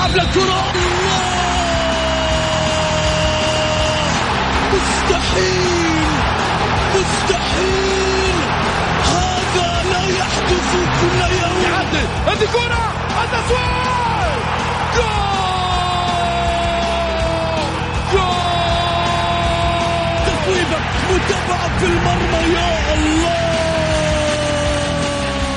يلعب للكرة. مستحيل. مستحيل. هذا لا يحدث كل يوم. يعدل. هذه كرة. التسويق جول. جول. تصويبة متابعة في المرمى. يا الله.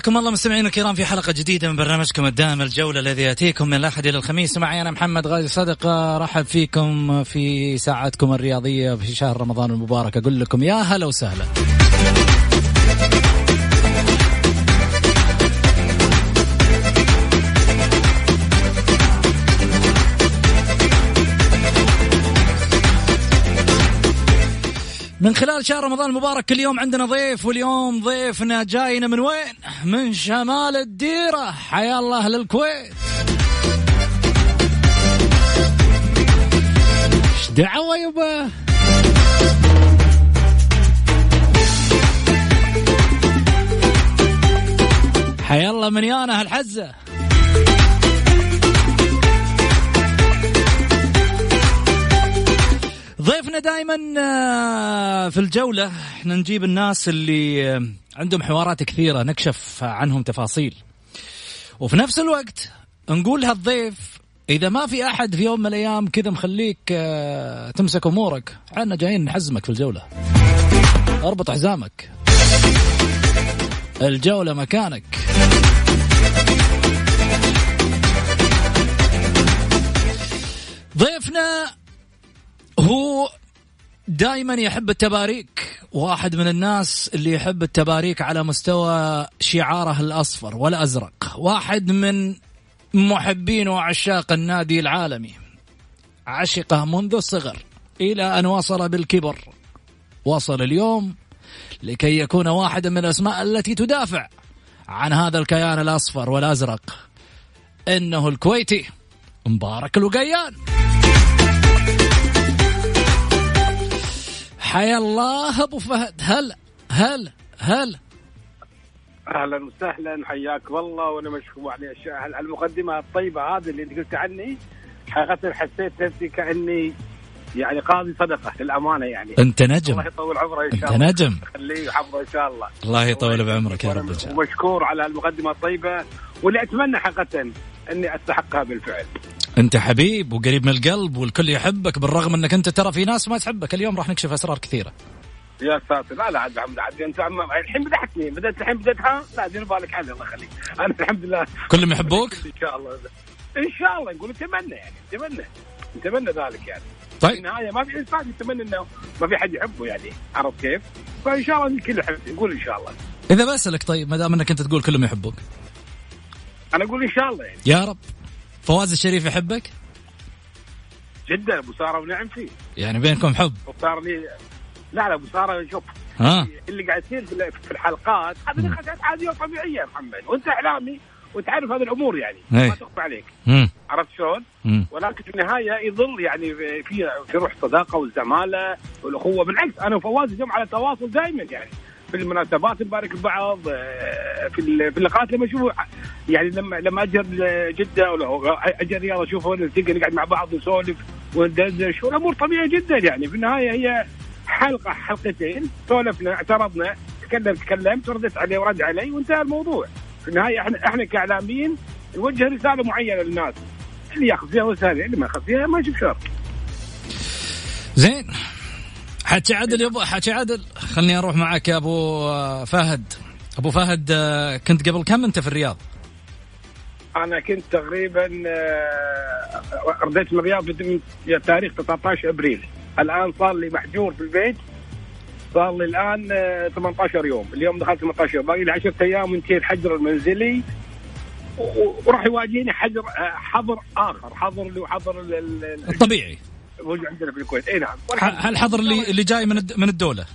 حياكم الله مستمعينا الكرام في حلقة جديدة من برنامجكم الدائم الجولة الذي يأتيكم من الأحد إلى الخميس. معي أنا محمد غازي صدقة رحب فيكم في ساعتكم الرياضية في شهر رمضان المبارك. أقول لكم يا هلا وسهلا. من خلال شهر رمضان المبارك كل يوم عندنا ضيف واليوم ضيفنا جاينا من وين؟ من شمال الديرة. حيا الله أهل الكويت إيش دعوة يبا؟ حيا الله من يانا هالحزة. ضيفنا دائما في الجولة. إحنا نجيب الناس اللي آه، عندهم حوارات كثيرة نكشف عنهم تفاصيل. وفي نفس الوقت نقول هالضيف إذا ما في أحد في يوم من الأيام كذا مخليك آه، تمسك أمورك عنا جايين نحزمك في الجولة. اربط حزامك. الجولة مكانك. ضيفنا هو دائما يحب التباريك واحد من الناس اللي يحب التباريك على مستوى شعاره الأصفر والأزرق واحد من محبين وعشاق النادي العالمي عشقه منذ الصغر إلى أن وصل بالكبر. وصل اليوم لكي يكون واحدا من الأسماء التي تدافع عن هذا الكيان الأصفر والأزرق. إنه الكويتي مبارك الوقيان حيا الله أبو فهد. هلا هلا هلا أهلا وسهلا حياك والله وأنا مشكور على الاشياء المقدمة الطيبة هذه اللي أنت قلت عني. حقيقة حسيت نفسي كأني يعني قاضي صدقة للأمانة يعني. أنت نجم. الله يطول عمره إن شاء انت الله. نجم. خليه ويحفظه إن شاء الله. الله يطول بعمرك يا رب إن شاء الله. ومشكور على المقدمة الطيبة واللي أتمنى حقيقه إني أستحقها بالفعل. أنت حبيب وقريب من القلب والكل يحبك بالرغم إنك أنت ترى في ناس ما تحبك. اليوم راح نكشف أسرار كثيرة. يا ساتر. لا لا عاد محمد عاد أنت الحين بدحتني بدات الحين بدأتها لا دير بالك علي الله يخليك. أنا الحمد لله. كلهم يحبوك؟ إن شاء الله. إن شاء الله. نقول نتمنى يعني نتمنى نتمنى ذلك يعني. طيب. النهاية ما في إنسان يتمنى إنه ما في حد يحبه يعني عرفت كيف؟ فإن شاء الله الكل يحب نقول إن شاء الله. إذا بسالك طيب ما دام إنك أنت تقول كلهم يحبوك. أنا أقول إن شاء الله يعني. يا رب. فواز الشريف يحبك؟ جدا أبو سارة ونعم فيه. يعني بينكم حب. وصار لي لا لا أبو سارة شوف ها؟ اللي قاعد يصير في في الحلقات هذه نقاشات عادية وطبيعية يا محمد وأنت إعلامي وتعرف هذه الأمور يعني. إيه. ما تخفى عليك. مم. عرفت شلون؟ ولكن في النهاية يظل يعني في في روح صداقة والزمالة والأخوة. بالعكس أنا وفواز اليوم على تواصل دائما يعني في المناسبات نبارك لبعض آه، في في اللقاءات لما اشوفه يعني لما لما أجر جده ولا أجر الرياض اشوفه نلتقي نقعد مع بعض ونسولف وندردش والأمور طبيعية جدا يعني. في النهاية هي حلقة حلقتين سولفنا اعترضنا تكلم تكلمت ردت عليه ورد علي وانتهى الموضوع. في النهاية إحنا إحنا كإعلاميين نوجه رسالة معينة للناس. اللي ياخذ فيها رساله اللي ما ياخذ فيها ما يشوف شر زين. حكي عدل ابو حكي عدل. خلني أروح معك يا أبو آه، فهد. أبو فهد آه، كنت قبل كم أنت في الرياض؟ أنا كنت تقريبا آه، رديت من الرياض في تاريخ 19 أبريل. الآن صار لي محجور في البيت. صار لي الآن آه، 18 يوم. اليوم دخلت 18 يوم. باقي لي 10 أيام وانتهي الحجر المنزلي. وراح يواجهني حجر آه، حظر آخر حظر اللي هو حظر ال- ال- ال- الطبيعي. الموجود عندنا في الكويت. إي نعم. هالحظر اللي اللي جاي من من الدولة؟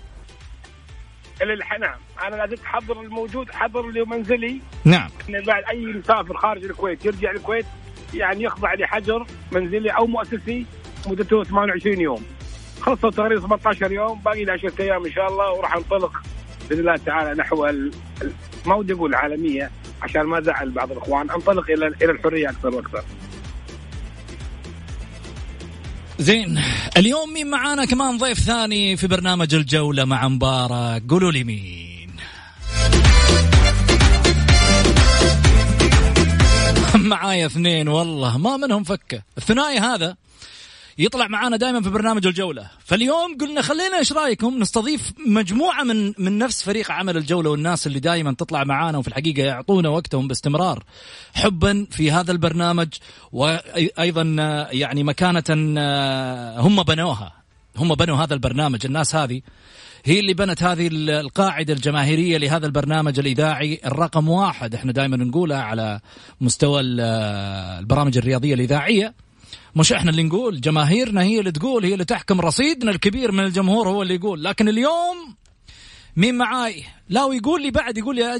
نعم. أنا لازلت حظر الموجود حظر اللي منزلي. نعم. بعد أي مسافر خارج الكويت يرجع الكويت يعني يخضع لحجر منزلي أو مؤسسي مدته 28 يوم. خلصوا تقريبا 18 يوم باقي لي 10 أيام إن شاء الله وراح أنطلق بإذن الله تعالى نحو ما ودي أقول العالمية. عشان ما ازعل بعض الإخوان انطلق إلى إلى الحرية أكثر وأكثر. زين اليوم مين معانا؟ كمان ضيف ثاني في برنامج الجولة مع مبارك. قولوا لي مين. معايا اثنين والله ما منهم فكة. الثنائي هذا يطلع معانا دائما في برنامج الجولة. فاليوم قلنا خلينا إيش رأيكم؟ نستضيف مجموعة من من نفس فريق عمل الجولة والناس اللي دائما تطلع معانا وفي الحقيقة يعطونا وقتهم باستمرار حبا في هذا البرنامج وأيضا يعني مكانة آه، هم بنوها. هم بنوا هذا البرنامج. الناس هذه هي اللي بنت هذه ال- القاعدة الجماهيرية لهذا البرنامج الإذاعي. الرقم واحد إحنا دائما نقولها على مستوى ال- البرامج الرياضية الإذاعية. مش إحنا اللي نقول جماهيرنا هي اللي تقول هي اللي تحكم. رصيدنا الكبير من الجمهور هو اللي يقول. لكن اليوم مين معاي؟ لا ويقول لي بعد يقول لي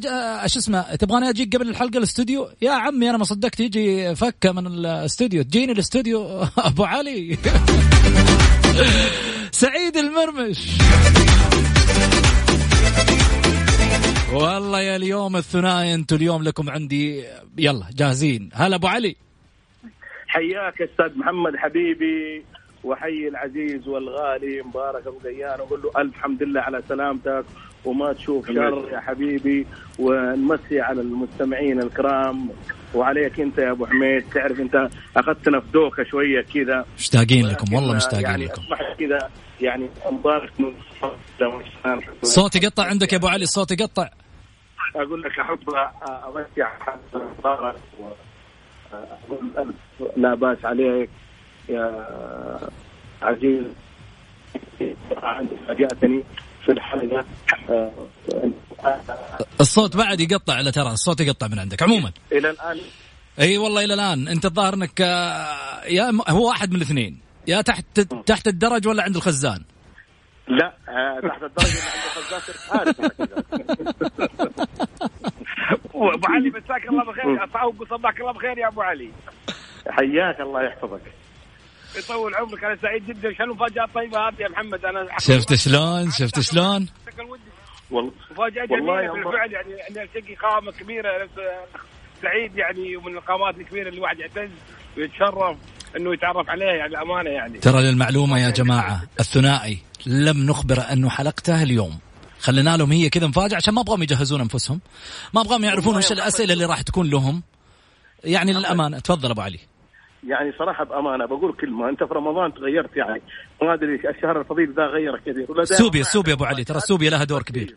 إيش اسمه تبغاني أجيك قبل الحلقة الاستوديو؟ يا عمي أنا ما صدقت يجي فكة من الاستوديو. تجيني الاستوديو أبو علي. سعيد المرمش. والله يا اليوم الثنائي أنتم اليوم لكم عندي يلا جاهزين. هلا أبو علي. حياك أستاذ محمد حبيبي وحي العزيز والغالي مبارك أبو قيان واقول له ألف حمد لله على سلامتك وما تشوف شر يا حبيبي ونمسي على المستمعين الكرام. وعليك أنت يا أبو حميد تعرف أنت أخذتنا في دوكة شوية كذا. مشتاقين لكم والله مشتاقين يعني لكم. كذا يعني مبارك من الصوت يقطع عندك يا أبو علي الصوت يقطع. أقول لك احب امسي على مبارك. لا بأس عليك يا عزيز. فاجأتني في الحلقة. آه، الصوت بعد يقطع على ترى الصوت يقطع من عندك. عموما. إلى الآن. إي والله إلى الآن. أنت الظاهر إنك آه، يا هو واحد من الاثنين. يا تحت تحت الدرج ولا عند الخزان؟ لا آه، تحت الدرجة اللي عند الخزان أبو علي مساك الله بخير اصعب صباحك الله بخير يا أبو علي. حياك الله يحفظك. يطول عمرك أنا سعيد جدا. شنو المفاجاه الطيبه هذه يا محمد؟ أنا شفت شلون؟ شفت شلون؟ والله مفاجأة جميلة بالفعل يعني اني ألتقي قامه كبيرة سعيد يعني ومن القامات الكبيرة اللي الواحد يعتز ويتشرف إنه يتعرف عليه يعني الامانه يعني. ترى للمعلومة يا جماعة الثنائي لم نخبر أنه حلقته اليوم. خلينا لهم هي كذا مفاجأة عشان ما أبغاهم يجهزون أنفسهم. ما أبغاهم يعرفون وش الأسئلة اللي راح تكون لهم. يعني للأمانة تفضل أبو علي. يعني صراحة بأمانة بقول كلمة أنت في رمضان تغيرت يعني. ما أدري الشهر الفضيل ذا غيرك كثير. سوبيا سوبيا أبو علي ترى سوبيا لها دور كبير.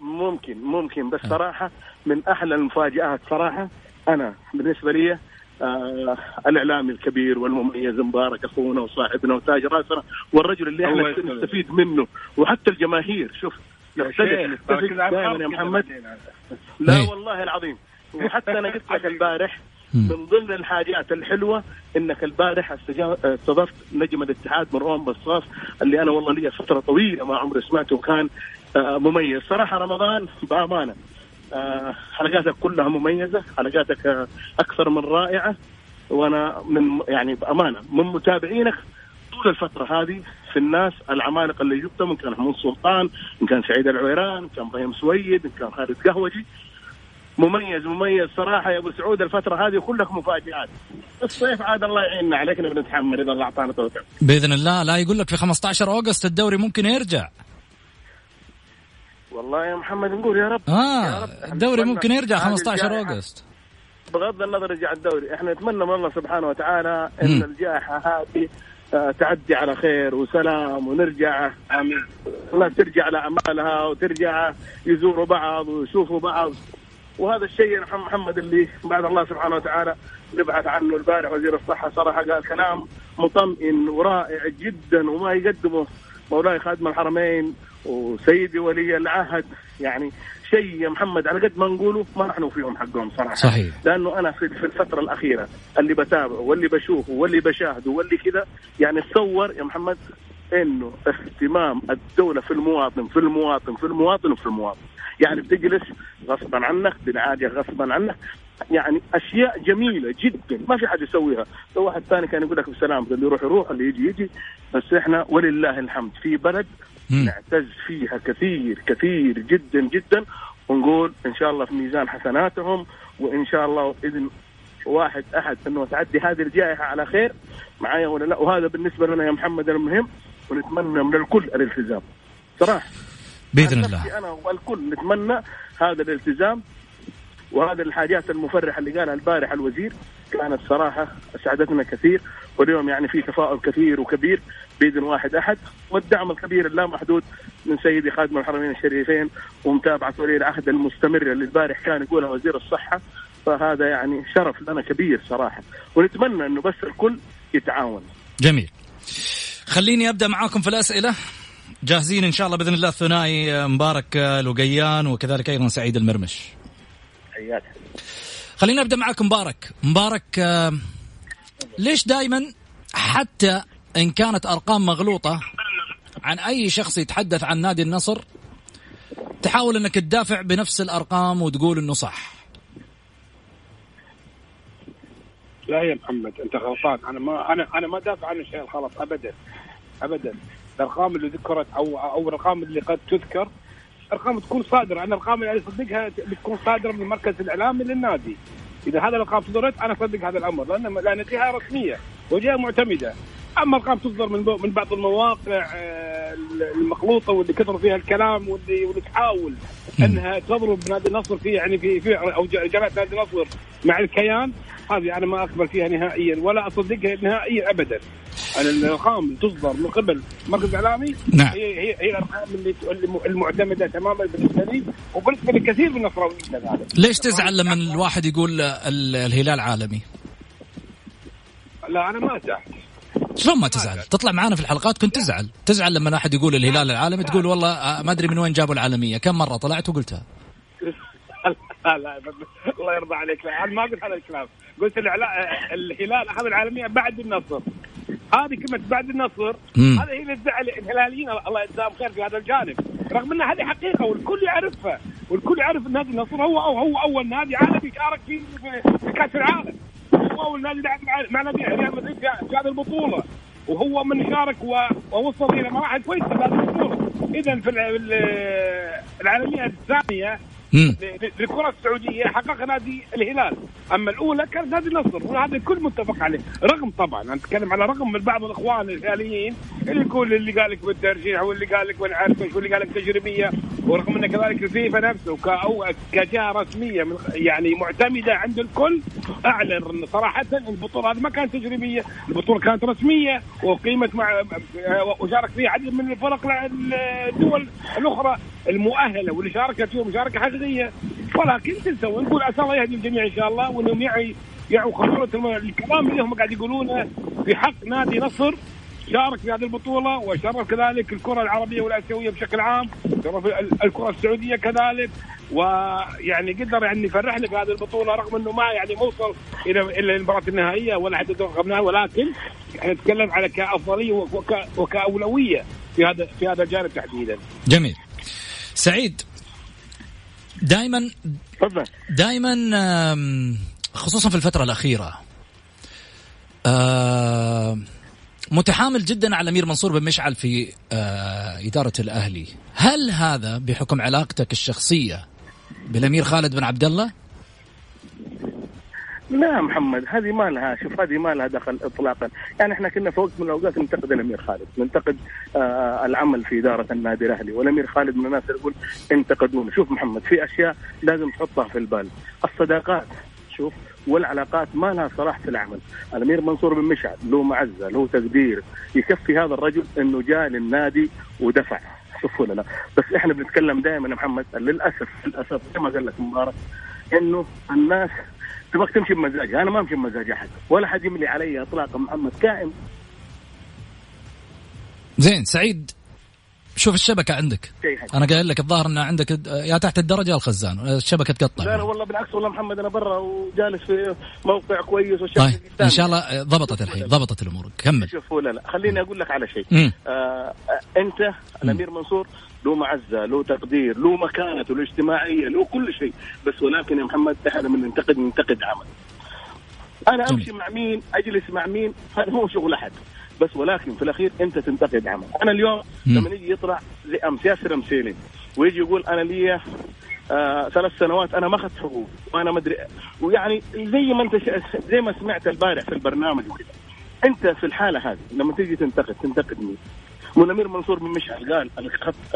ممكن ممكن. بس صراحة من أحلى المفاجآت صراحة أنا بالنسبة لي آه الإعلامي الكبير والمميز مبارك أخونا وصاحبنا وتاج راسنا والرجل اللي إحنا. نستفيد منه وحتى الجماهير. شوف كذا دائما يا محمد. إيه. لا والله العظيم وحتى أنا قلت لك البارح من ضمن الحاجات الحلوة إنك البارح استضفت نجم الاتحاد مروان بصاص اللي أنا والله لي فترة طويلة ما عمري سمعته وكان آه، مميز. صراحة رمضان بأمانة آه، حلقاتك كلها مميزة حلقاتك آه، أكثر من رائعة وأنا من يعني بأمانة من متابعينك طول الفترة هذه في الناس العمالقة اللي جبتهم ان كان حمود سلطان ان كان سعيد العويران ان كان إبراهيم سويد ان كان خالد قهوجي. مميز مميز صراحة يا أبو سعود الفترة هذه كلها مفاجآت. الصيف عاد الله يعيننا عليك نبي نتحمل إذا الله أعطانا توفيق. بإذن الله لا يقول لك في 15 August الدوري ممكن يرجع. والله يا محمد نقول يا رب. آه يا رب. الدوري ممكن يرجع هذه 15 الجائحة. August بغض النظر يرجع الدوري إحنا نتمنى من الله سبحانه وتعالى إن. الجائحة هذه تعدي على خير وسلام ونرجع. آمين. الناس ترجع لاعمالها وترجع يزوروا بعض ويشوفوا بعض. وهذا الشيء محمد اللي بعد الله سبحانه وتعالى نبحث عنه البارح وزير الصحة صراحة قال كلام مطمئن ورائع جدا وما يقدمه مولاي خادم الحرمين وسيدي ولي العهد. يعني شيء يا محمد على قد ما نقوله ما راح نوفيهم حقهم صراحة صحيح. لأنه أنا في في الفترة الأخيرة اللي بتابعه واللي بشوفه واللي بشاهده واللي كذا يعني تصور يا محمد إنه اهتمام الدولة في المواطن في المواطن في المواطن وفي المواطن يعني بتجلس غصبا عنك بنعاديك غصبا عنك يعني أشياء جميلة جدا ما في حد يسويها لو واحد ثاني كان يقول لك بسلام اللي يروح يروح اللي يجي يجي بس إحنا ولله الحمد في بلد. نعتز فيها كثير كثير جدا جدا. ونقول إن شاء الله في ميزان حسناتهم وإن شاء الله باذن واحد أحد إنه تعدي هذه الجائحة على خير. معايا ولا لا؟ وهذا بالنسبة لنا يا محمد المهم ونتمنى من الكل الالتزام. صراحة. بإذن الله. أنا والكل نتمنى هذا الالتزام. وهذه الحاجات المفرحة اللي قالها البارح الوزير كانت صراحة أسعدتنا كثير واليوم يعني في تفاؤل كثير وكبير بإذن واحد أحد والدعم الكبير اللامحدود من سيدي خادم الحرمين الشريفين ومتابعة ولي العهد المستمره اللي البارح كان يقولها وزير الصحة. فهذا يعني شرف لنا كبير صراحة ونتمنى إنه بس الكل يتعاون. جميل. خليني أبدأ معاكم في الأسئلة. جاهزين إن شاء الله بإذن الله الثنائي مبارك آه، لقيان وكذلك أيضا سعيد المرمش. حياك خلينا نبدأ معاك مبارك. مبارك آه، ليش دائما حتى إن كانت أرقام مغلوطة عن أي شخص يتحدث عن نادي النصر تحاول إنك تدافع بنفس الأرقام وتقول إنه صح؟ لا يا محمد أنت غلطان. أنا ما أنا أنا ما دافع عن الشيء الغلط ابدا. ابدا. الأرقام اللي ذكرت أو أو الأرقام اللي قد تذكر ارقام تكون صادرة أنا الأرقام اللي أصدقها بتكون صادرة من المركز الإعلامي للنادي. إذا هذا الأرقام صدرت أنا أصدق هذا الأمر لأن لأن جهه رسمية وجهة معتمدة. أما ارقام تصدر من من بعض المواقع آه، المخلوطة واللي كثر فيها الكلام واللي واللي تحاول إنها تضرب نادي النصر في يعني في في أو جماعة نادي النصر مع الكيان. هذه أنا ما اقبل فيها نهائيا ولا أصدقها نهائيا ابدا. الأرقام اللي تصدر من قبل المركز الاعلامي نعم. هي هي هي الارقام اللي الم- المعتمدة تماما بالنسبة لي وبالنسبه لكثير من النصراويين كذلك. ليش تزعل لما الواحد يقول ال- الهلال عالمي؟ لا أنا ما زعلت. شلون ما تزعل؟ تطلع معانا في الحلقات كنت تزعل. تزعل لما أحد يقول الهلال العالمي تقول والله آه، ما أدري من وين جابوا العالمية. كم مرة طلعت وقلتها؟ لا لا الله يرضى عليك. لا أنا ما قلت هذا الكلام. قلت الهلال أخذ العالمية بعد النصر. هذه كلمة بعد النصر. هذا هي اللي تزعل الهلاليين الله يجزاهم خير في هذا الجانب. رغم إن هذه حقيقة والكل يعرفها والكل يعرف إن نادي النصر هو أو هو أول نادي عالمي شارك في في- كأس العالم. هو أول نادي لعب مع- نادي ريال مدريد في هذه البطولة. وهو من شارك ووصل إلى مراحل كويسة في هذه البطولة. اذا في الع- ال- العالمية الثانية للكرة السعودية حقق نادي الهلال. أما الأولى كانت نادي النصر وهذا الكل متفق عليه. رغم طبعا أنا أتكلم على رغم من بعض الأخوان الهلاليين اللي يقول اللي قال لك بالترجيح واللي قال لك ما نعرف إيش واللي قال لك تجريبية ورغم أن كذلك الفيفا نفسه ك- أو كجهة رسمية يعني معتمدة عند الكل أعلن صراحة البطولة هذه ما كانت تجريبية. البطولة كانت رسمية وقيمت مع وشارك فيها عدد من الفرق الدول الأخرى. المؤهلة واللي شاركت فيهم مشاركة حقيقية. ولكن تنسى ونقول عسى الله يهدي الجميع إن شاء الله وإنهم يعي يعوا خطورة الكلام اللي هم قاعد يقولونه في حق نادي نصر شارك في هذه البطولة وشرف كذلك الكرة العربية والآسيوية بشكل عام شرف ال- الكرة السعودية كذلك. ويعني قدر يعني يفرحنا في هذه البطولة رغم أنه ما يعني موصل إلى إلى المباراة النهائية ولا حتى قبلها ولكن إحنا نتكلم على كأفضلية وك- وكأولوية في هذا في هذا الجانب تحديدا. جميل. سعيد دائما تفضل دائما خصوصا في الفترة الأخيرة آه متحامل جدا على الامير منصور بن مشعل في آه إدارة الأهلي، هل هذا بحكم علاقتك الشخصية بالأمير خالد بن عبد الله؟ لا محمد هذه ما لها شوف هذه ما لها دخل اطلاقا. يعني إحنا كنا في وقت من الأوقات ننتقد الأمير خالد ننتقد آه العمل في إدارة النادي الأهلي والأمير خالد من الناس اللي يقول انتقدونا شوف محمد في أشياء لازم تحطها في البال. الصداقات شوف والعلاقات ما لها صلاح في العمل. الأمير منصور بن مشعل له معزة له تقدير يكفي هذا الرجل إنه جاء للنادي ودفع. شوف ولا لا. بس إحنا بنتكلم دائما يا محمد للأسف للأسف زي ما قال لك مبارك إنه الناس تبغاك تمشي بمزاجي. أنا ما أمشي بمزاج أحد. ولا حد يملي علي اطلاقا. محمد كائن. زين سعيد شوف الشبكة عندك. أنا قايل لك الظاهر ان عندك يا تحت الدرجة الخزان. الشبكة تقطع. لا والله بالعكس والله محمد أنا برا وجالس في موقع كويس طيب إن شاء الله ضبطت الحين ضبطت الأمور. كمل. شوف لا لا. خليني أقول لك على شيء. آه أنت الأمير منصور له معزة له تقدير له مكانته له اجتماعية له كل شيء. بس ولكن يا محمد إحنا لما ننتقد ننتقد عمل. أنا أمشي مع مين؟ أجلس مع مين؟ هذا هو شغل أحد. بس ولكن في الأخير أنت تنتقد عمل. أنا اليوم لما يجي يطلع زي امس ياسر مسيلي ويجي يقول أنا لي آه ثلاث سنوات أنا ما أخذت حقوق وأنا ما أدري ويعني زي ما أنت زي ما سمعت البارح في البرنامج وكذا. أنت في الحالة هذه لما تيجي تنتقد تنتقد مين؟ والامير منصور بن مشعل قال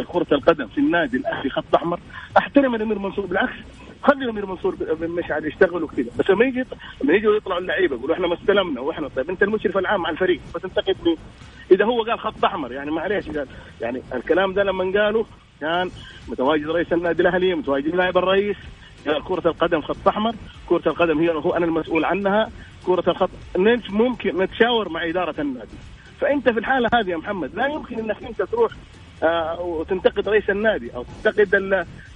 كره القدم في النادي الأهلي خط احمر أحترم الامير منصور بالعكس. خلي الامير منصور بن مشعل يشتغل وكذا. بس لما يجي لما يجوا يطلعوا اللعيبة يقولوا إحنا ما استلمنا وإحنا طيب. أنت المشرف العام على الفريق. فتنتقد مين؟ إذا هو قال خط أحمر يعني معليش قال يعني الكلام ده لما قالوا كان متواجد رئيس النادي الأهلي متواجد نائب الرئيس. قال كرة القدم خط أحمر. كرة القدم هي هو أنا المسؤول عنها. كرة الخط ممكن نتشاور مع إدارة النادي. فأنت في الحالة هذه يا محمد لا يمكن إنك أنت تروح آه وتنتقد رئيس النادي أو تنتقد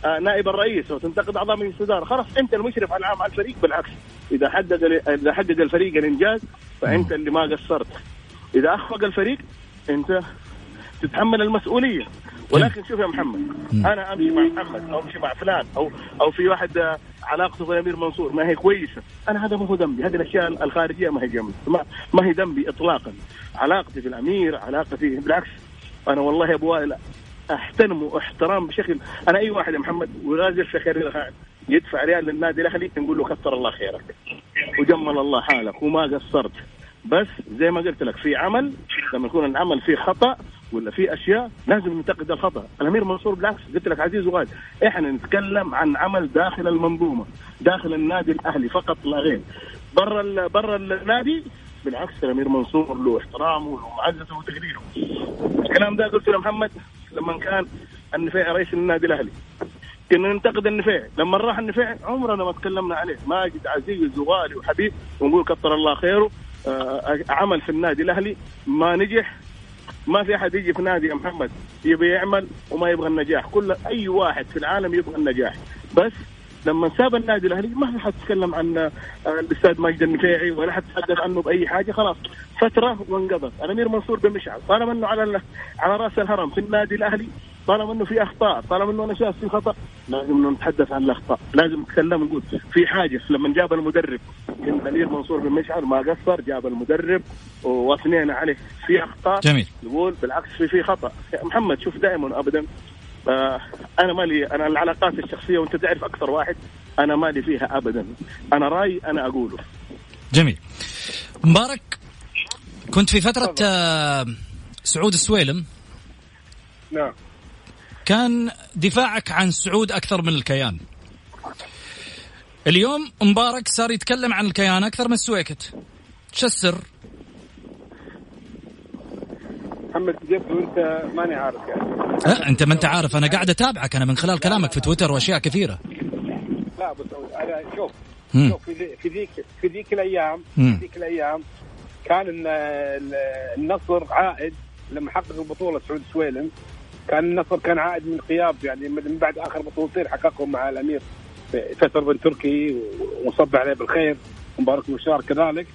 آه نائب الرئيس أو تنتقد أعضاء مجلس الإدارة. خلاص أنت المشرف العام على الفريق بالعكس. إذا حقق إذا حقق الفريق الإنجاز فأنت اللي ما قصرت. إذا أخفق الفريق أنت تتحمل المسؤولية. ولكن شوف يا محمد أنا أمشي مع محمد أو أمشي مع فلان أو أو في واحد علاقته بالامير منصور ما هي كويسة. أنا هذا ما هو ذنبي هذه الأشياء الخارجية ما هي جنبي ما, ما هي ذنبي اطلاقا. علاقتي في الامير علاقتي بالعكس. أنا والله يا أبو وائل احترمه احترام بشكل أنا أي واحد يا محمد وغازل في يدفع ريال للنادي الأهلي نقول له كثر الله خيرك. وجمل الله حالك وما قصرت. بس زي ما قلت لك في عمل لما يكون العمل فيه خطأ ولا في أشياء لازم ننتقد الخطأ. الأمير منصور بالعكس قلت لك عزيز وغالي إحنا نتكلم عن عمل داخل المنظومة داخل النادي الأهلي فقط لا غير. برا برا النادي بالعكس الأمير منصور له احترامه وله معزته وتقديره. الكلام ده قلت لمحمد لما كان النفيع رئيس النادي الأهلي. كنا ننتقد النفيع. لما راح النفيع عمرنا ما تكلمنا عليه. ماجد عزيز وغالي وحبيب ونقول كثر الله خيره آه عمل في النادي الأهلي ما نجح. ما في أحد يجي في نادي يا محمد يبي يعمل وما يبغى النجاح. كل أي واحد في العالم يبغى النجاح. بس لما ساب النادي الأهلي ما حد يتكلم عن آه، الأستاذ ماجد النفيعي ولا حد تحدث عنه بأي حاجة. خلاص فترة وانقضت. الامير منصور بن مشعل طالما إنه على على رأس الهرم في النادي الأهلي طالما إنه في أخطاء طالما إنه أنا شايف في خطأ لازم نتحدث عن الأخطاء. لازم نتكلم نقول في حاجة لما جاب المدرب الامير منصور بن مشعل ما قصر جاب المدرب واثنين عليه. في أخطاء جميل. نقول بالعكس في في خطأ. محمد شوف دائما ابدا آه أنا مالي أنا العلاقات الشخصية وأنت تعرف أكثر واحد أنا مالي فيها ابدا. أنا رأي أنا أقوله. جميل. مبارك كنت في فترة آه سعود السويلم. نعم. كان دفاعك عن سعود أكثر من الكيان. اليوم مبارك صار يتكلم عن الكيان أكثر من السويكت. شو السر؟ محمد جبت وانت ماني عارف يعني. أه أنت ما أنت عارف. أنا قاعد أتابعك. أنا من خلال كلامك في تويتر وأشياء كثيرة. لا بس أنا شوف شوف في ذيك في ذيك الأيام في ذيك الأيام كان النصر عائد لما حقق البطولة سعود سويلم. كان النصر كان عائد من غياب يعني من بعد آخر بطولتين حققهم مع الأمير فيصل بن تركي وصب عليه بالخير مبارك مشار كذلك.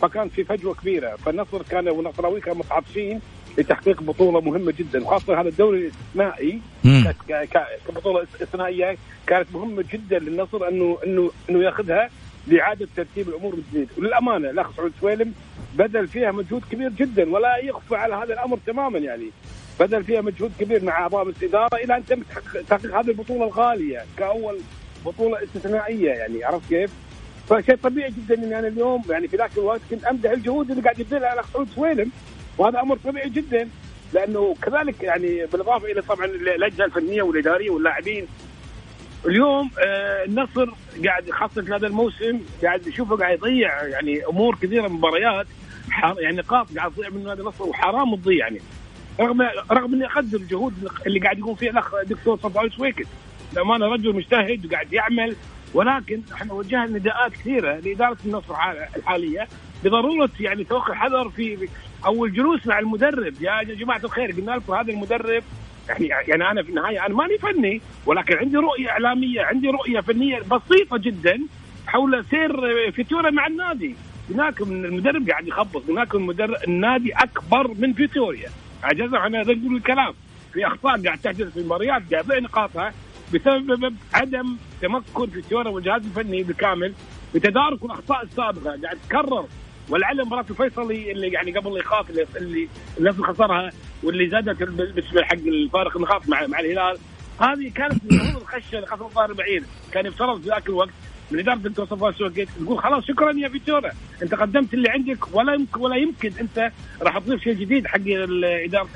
فكان في فجوة كبيرة. فالنصر كان والنصراوي كانوا متعطشين لتحقيق بطولة مهمة جدا وخاصة هذا الدوري الاستثنائي كبطولة استثنائيه كانت مهمة جدا للنصر انه انه أنه ياخذها لإعادة ترتيب الأمور من جديد وللأمانة الأخ سعود سويلم بذل فيها مجهود كبير جدا ولا يخفى على هذا الأمر تماما يعني. بذل فيها مجهود كبير مع اعضاء الاداره إلى أن تم تحقيق هذه البطولة الغالية كأول بطولة استثنائية يعني عرفت كيف؟ فشيء طبيعي جدا إني أنا اليوم يعني في ذاك الوقت كنت أمدح الجهود اللي قاعد يبذلها الاخ سعود سويلم وهذا أمر طبيعي جدا لأنه كذلك يعني بالإضافة إلى طبعا اللجنه الفنية والإدارية واللاعبين اليوم آه النصر قاعد خاصه في هذا الموسم قاعد يشوفه قاعد يضيع يعني أمور كثيرة مباريات يعني نقاط قاعد تضيع من نادي النصر وحرام تضيع يعني رغم رغم إني أقدر الجهود اللي قاعد يقوم فيها الأخ دكتور صفوان سويكت للأمانة رجل مجتهد وقاعد يعمل ولكن إحنا وجهنا نداءات كثيرة لإدارة النصر الحالية بضرورة يعني توقي الحذر في أو الجلوس مع المدرب. يا جماعة الخير قلنا لكم هذا المدرب يعني يعني أنا في النهاية أنا ماني فني ولكن عندي رؤية إعلامية عندي رؤية فنية بسيطة جدا حول سير فيتورا مع النادي. هناك المدرب قاعد يخبط هناك المدرب النادي أكبر من فيتوريا. عجزنا عن نقول الكلام. في أخطاء قاعد تحدث في المباريات قاعد نقاطها بسبب عدم تمكن فيتورا والجهاز الفني بالكامل بتدارك الأخطاء السابقة. قاعد تكرر ولعل مباراه الفيصلي اللي يعني قبل الإيقاف اللي اللي النصر خسرها واللي زادت بالنسبة حق الفارق النقاط مع مع الهلال. هذه كانت من الخشه اللي خسر الظاهر بعيد كان يفترض في ذاك الوقت من اداره الدكتور صفوان سوقيت تقول خلاص شكرا يا فيتورا أنت قدمت اللي عندك ولا يمكن ولا يمكن أنت راح تضيف شيء جديد حق الاداره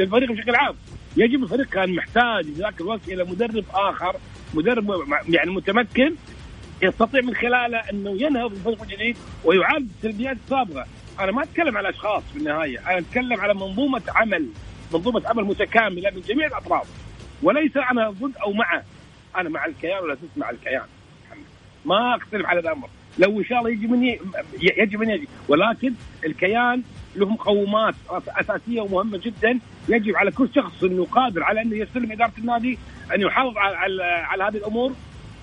الفريق بشكل عام. يجب الفريق كان محتاج في ذاك الوقت إلى مدرب آخر مدرب يعني متمكن يستطيع من خلاله إنه ينهض الفريق الجديد ويعالج السلبيات السابقة، أنا ما أتكلم على أشخاص في النهاية، أنا أتكلم على منظومة عمل، منظومة عمل متكاملة من جميع الأطراف، وليس أنا ضد أو مع، أنا مع الكيان ولا مع الكيان. ما أختلف على الأمر، لو إن شاء الله يجي من يجب ان يجي، ولكن الكيان له مقومات أساسية ومهمة جدا. يجب على كل شخص انه قادر على أنه يستلم إدارة النادي أن يحافظ على, على, على هذه الأمور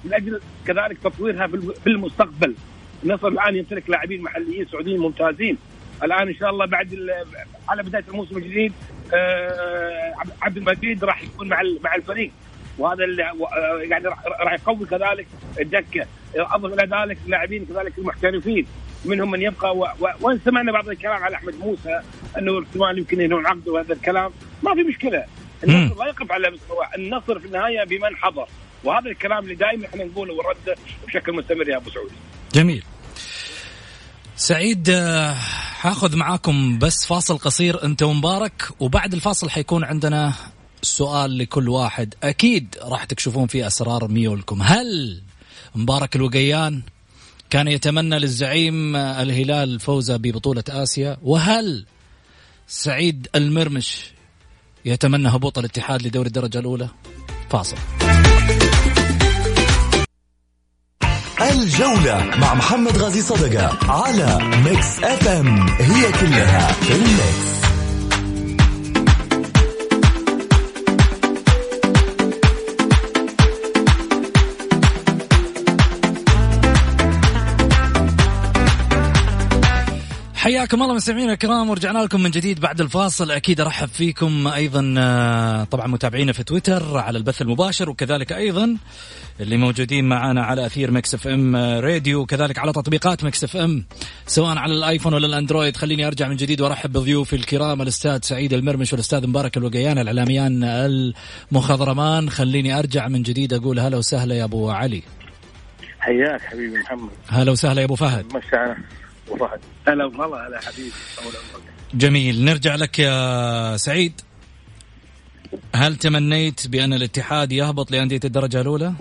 من أجل كذلك تطويرها في المستقبل. النصر الآن يمتلك لاعبين محليين سعوديين ممتازين. الآن إن شاء الله بعد على بداية الموسم الجديد آه، عبد المجيد راح يكون مع مع الفريق. وهذا اللي آه، يعني راح يقوي كذلك الدكة اضف إلى ذلك اللاعبين كذلك المحترفين منهم من يبقى و... و... وإن سمعنا بعض الكلام على أحمد موسى أنه احتمال يمكن ينهون عقده وهذا الكلام ما في مشكلة. النصر لا يقف على مستوى النصر في النهاية بمن حضر. وهذا الكلام اللي دائما إحنا نقوله ونرده بشكل مستمر يا أبو سعود. جميل. سعيد حاخذ آه، معاكم بس فاصل قصير أنت ومبارك وبعد الفاصل حيكون عندنا سؤال لكل واحد. أكيد راح تكشفون فيه أسرار ميولكم. هل مبارك الوقيان كان يتمنى للزعيم الهلال فوزه ببطولة آسيا؟ وهل سعيد المرمش يتمنى هبوط الاتحاد لدوري الدرجة الأولى؟ فاصل. الجولة مع محمد غازي صدقة على Mix FM. It's all in the mix. حياكم الله مستمعينا الكرام ورجعنا لكم من جديد بعد الفاصل. أكيد أرحب فيكم أيضا آه، طبعا متابعينا في تويتر على البث المباشر وكذلك أيضا اللي موجودين معنا على أثير Mix FM راديو وكذلك على تطبيقات Mix FM سواء على ال iPhone ولا ال Android. خليني أرجع من جديد وأرحب بضيوفي الكرام الأستاذ سعيد المرمش والأستاذ مبارك الوقيان الاعلاميان المخضرمان. خليني أرجع من جديد أقول هلا وسهلا يا أبو علي. حياك حبيبي محمد. هلا وسهلا يا أبو فهد. مساء وفهد هلا والله هلا حبيبي. جميل. نرجع لك يا سعيد. هل تمنيت بأن الاتحاد يهبط لأندية الدرجة الأولى؟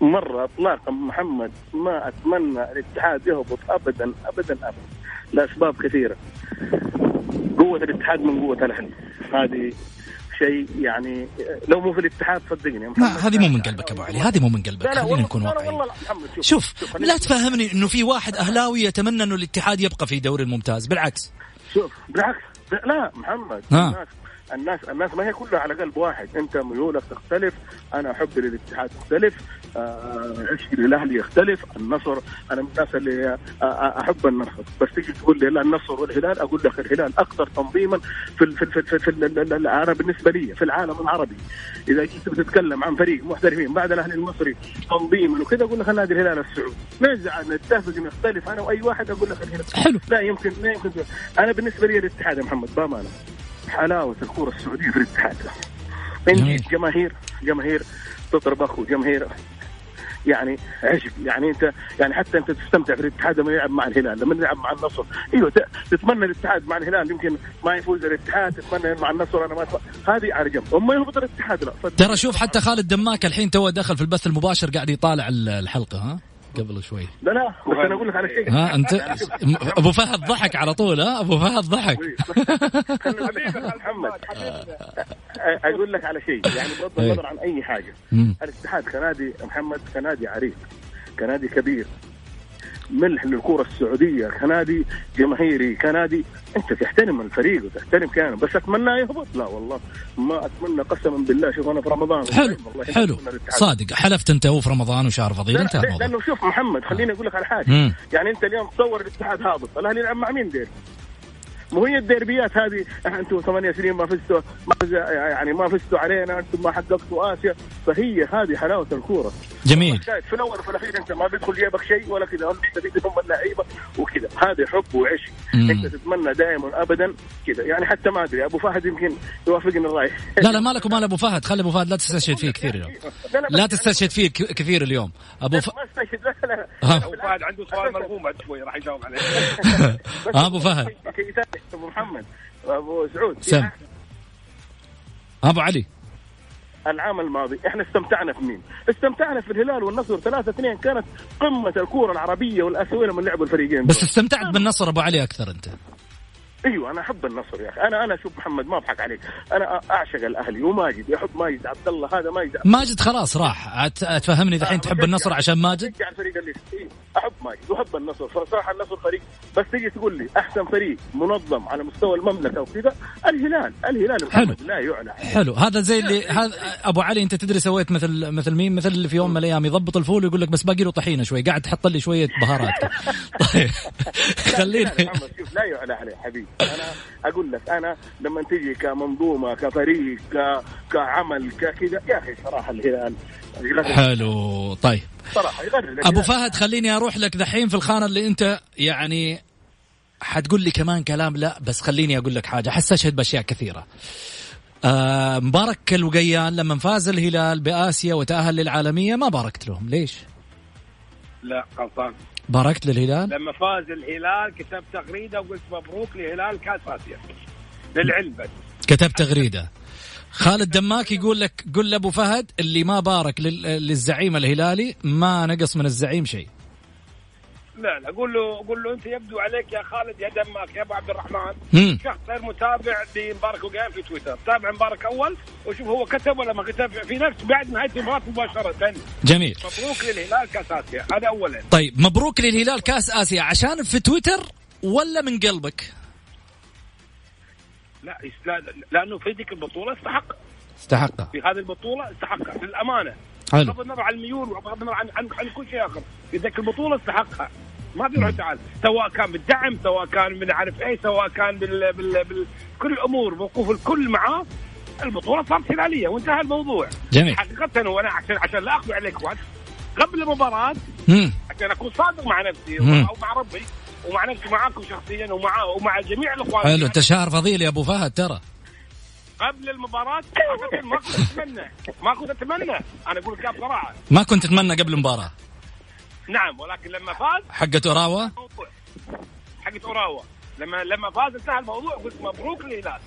مرة إطلاقا محمد ما أتمنى الاتحاد يهبط أبدا أبدا أبدا لأسباب كثيرة. قوة الاتحاد من قوة الأهلي هذه شيء يعني لو مو في الاتحاد صدقني. لا هذه مو من قلبك أبو علي هذه مو من قلبك خلينا نكون واقعيين. شوف, شوف, شوف لا تفهمني إنه في واحد أهلاوي يتمنى إنه الاتحاد يبقى في دوري الممتاز بالعكس. شوف بالعكس. لا محمد ها. الناس الناس ما هي كلها على قلب واحد. أنت ميولك تختلف أنا احب الاتحاد تختلف آه، عشقي للاهلي يختلف. النصر أنا من الناس اللي آه، آه، أحب النصر. بس تيجي تقول لي لا النصر والهلال أقول لك الهلال أكثر تنظيما في في في, في ال- أنا بالنسبة لي في العالم العربي. إذا جيت بتتكلم عن فريق محترفين بعد الأهلي المصري تنظيما وكذا أقول لك نادي الهلال السعودي. نزعل نتفق نختلف أنا وأي واحد أقول لك الهلال. حلو. لا يمكن لا يمكن. أنا بالنسبة لي الاتحاد يا محمد بأمانة. حلاوة الكره السعودية في الاتحاد. عندي جماهير جماهير تضرب أخو جماهير. يعني عشق يعني انت يعني حتى انت تستمتع في الاتحاد لما يلعب مع الهلال لما يلعب مع النصر. أيوه تتمنى الاتحاد مع الهلال. يمكن ما يفوز الاتحاد تتمنى مع النصر. أنا ما. هذه على جنب اما يهبط الاتحاد لا. ترى شوف حتى خالد دماك الحين تو دخل في البث المباشر قاعد يطالع ال- الحلقة ها؟ قبل شوي. لا لا بس أنا أقول لك على شيء. ها أنت أبو فهد ضحك على طول ها؟ أبو فهد ضحك. على محمد. أقول لك على شيء. يعني بغض إيه. النظر عن أي حاجة. الاتحاد كنادي محمد كنادي عريق كنادي كبير. ملح للكرة السعودية كنادي جماهيري كنادي أنت تحترم الفريق وتحترم كيانه بس أتمنى يهبط؟ لا والله ما أتمنى قسما بالله شوف أنا في رمضان. حلو والله حلو. صادق. حلفت أنت هو في رمضان وشهر فضيل انتهى الموضوع. لأنه شوف محمد خليني أقول لك على حاجة. مم. يعني أنت اليوم تصور الاتحاد هابط الأهلي يلعب مع مين دير؟ مو هي الديربيات هذه. أنتم ثمانية سنين ما فزتوا ما فز- يعني ما فزتوا علينا أنتم ما حققتوا آسيا. فهي هذه حلاوة الكورة. جميل. شايف في الأول وفي الأخير أنت ما بيدخل جيبك شيء ولا كذا هم يستفيدوا هم اللعيبة وكذا هذا حب وعشق. أنت تتمنى دائما ابدا كذا يعني حتى ما أدري أبو فهد يمكن يوافقني الرأي. لا لا مالك ومال أبو فهد. خلي أبو فهد لا تستشهد فيه كثير اليوم. لا تستشهد فيه ك- كثير اليوم. أبو ف... ما استشهد. لا لا. أبو فهد عنده سؤال مرغوم بعد شوي راح يجاوب عليه. أبو فهد. أبو محمد. أبو سعود سم أبو علي. العام الماضي إحنا استمتعنا في مين؟ استمتعنا في الهلال والنصر 3 2 كانت قمة الكورة العربية والاسيويه لما لعبوا الفريقين بس. استمتعت بالنصر أبو علي أكثر أنت. أيوه أنا أحب النصر يا أخي. أنا أنا شوف محمد ما أضحك عليك. أنا أعشق الأهلي وماجد يحب ماجد عبد الله هذا ماجد ماجد خلاص راح. أتفهمني دحين تحب النصر عشان ماجد؟ الفريق اللي إيه، أحب ماجد وأحب النصر. فصراحه النصر فريق بس تيجي تقول لي أحسن فريق منظم على مستوى المملكة وكذا الهلال. الهلال محمد لا يعلى. حلو. هذا زي اللي هذا أبو علي أنت تدري سويت مثل مثل مين؟ مثل اللي في يوم من الأيام يضبط الفول ويقول لك بس باقي له طحينة شوي قاعد تحط لي شوية بهارات. طيب. خلينا محمد شوف لا يعلى عليه حبيبي. أنا أقول لك أنا لما تجي كمنظومة كفريق ك... كعمل ككذا يا أخي صراحة الهلال حلو طيب. صراحة يغرر أبو فهد خليني أروح لك دحين في الخانة اللي أنت يعني حتقول لي كمان كلام. لا بس خليني أقول لك حاجة. حستشهد بأشياء كثيرة. آه مبارك الوقيان لما فاز الهلال بآسيا وتأهل للعالمية ما باركت لهم. ليش؟ لا غلطان. باركت للهلال؟ لما فاز الهلال كتبت تغريدة وقلت مبروك لهلال كاس اسيا للعلم بس. كتب تغريدة. خالد دماك يقول لك قل لأبو فهد اللي ما بارك لل- للزعيم الهلالي ما نقص من الزعيم شيء. لا لا قول له قول له أنت يبدو عليك يا خالد يا دمك يا أبو عبد الرحمن. مم. شخص غير متابع لمبارك وقيان في تويتر. تابع مبارك أول وشوف هو كتب ولا ما كتب. في نفس بعد نهاية المباراة مباشرة. جميل. مبروك للهلال كأس آسيا. هذا اولا. طيب مبروك للهلال كأس آسيا. عشان في تويتر ولا من قلبك؟ لا لا- لأنه في ذيك البطولة استحق. استحقها في هذه البطولة استحقها للأمانة. حلو. بغض النظر عن الميول وبغض النظر عن, عن, عن كل شيء آخر. ذيك البطوله استحقها. ما في روح تعال. سواء كان بالدعم سواء كان من عارف إيه سواء كان بال, بال, بال كل الأمور موقوف الكل معاه البطولة صارت هلاليه وانتهى الموضوع. جميل. حقيقة وأنا عشان عشان لا اخذ عليك وقت قبل المباراة. عشان أكون صادق مع نفسي مم. أو مع ربي ومع نفسي معاكم شخصيا ومع ومع جميع الأخوان. حلو. انت شهر فضيل يا أبو فهد ترى. قبل المباراة ما كنت أتمنى. ما كنت أتمنى. أنا أقول لك بصراحه ما كنت تتمنى قبل المباراة؟ نعم ولكن لما فاز حقت أوراوا؟ حقت أوراوا. لما لما فاز انتهى الموضوع قلت مبروك للهلال.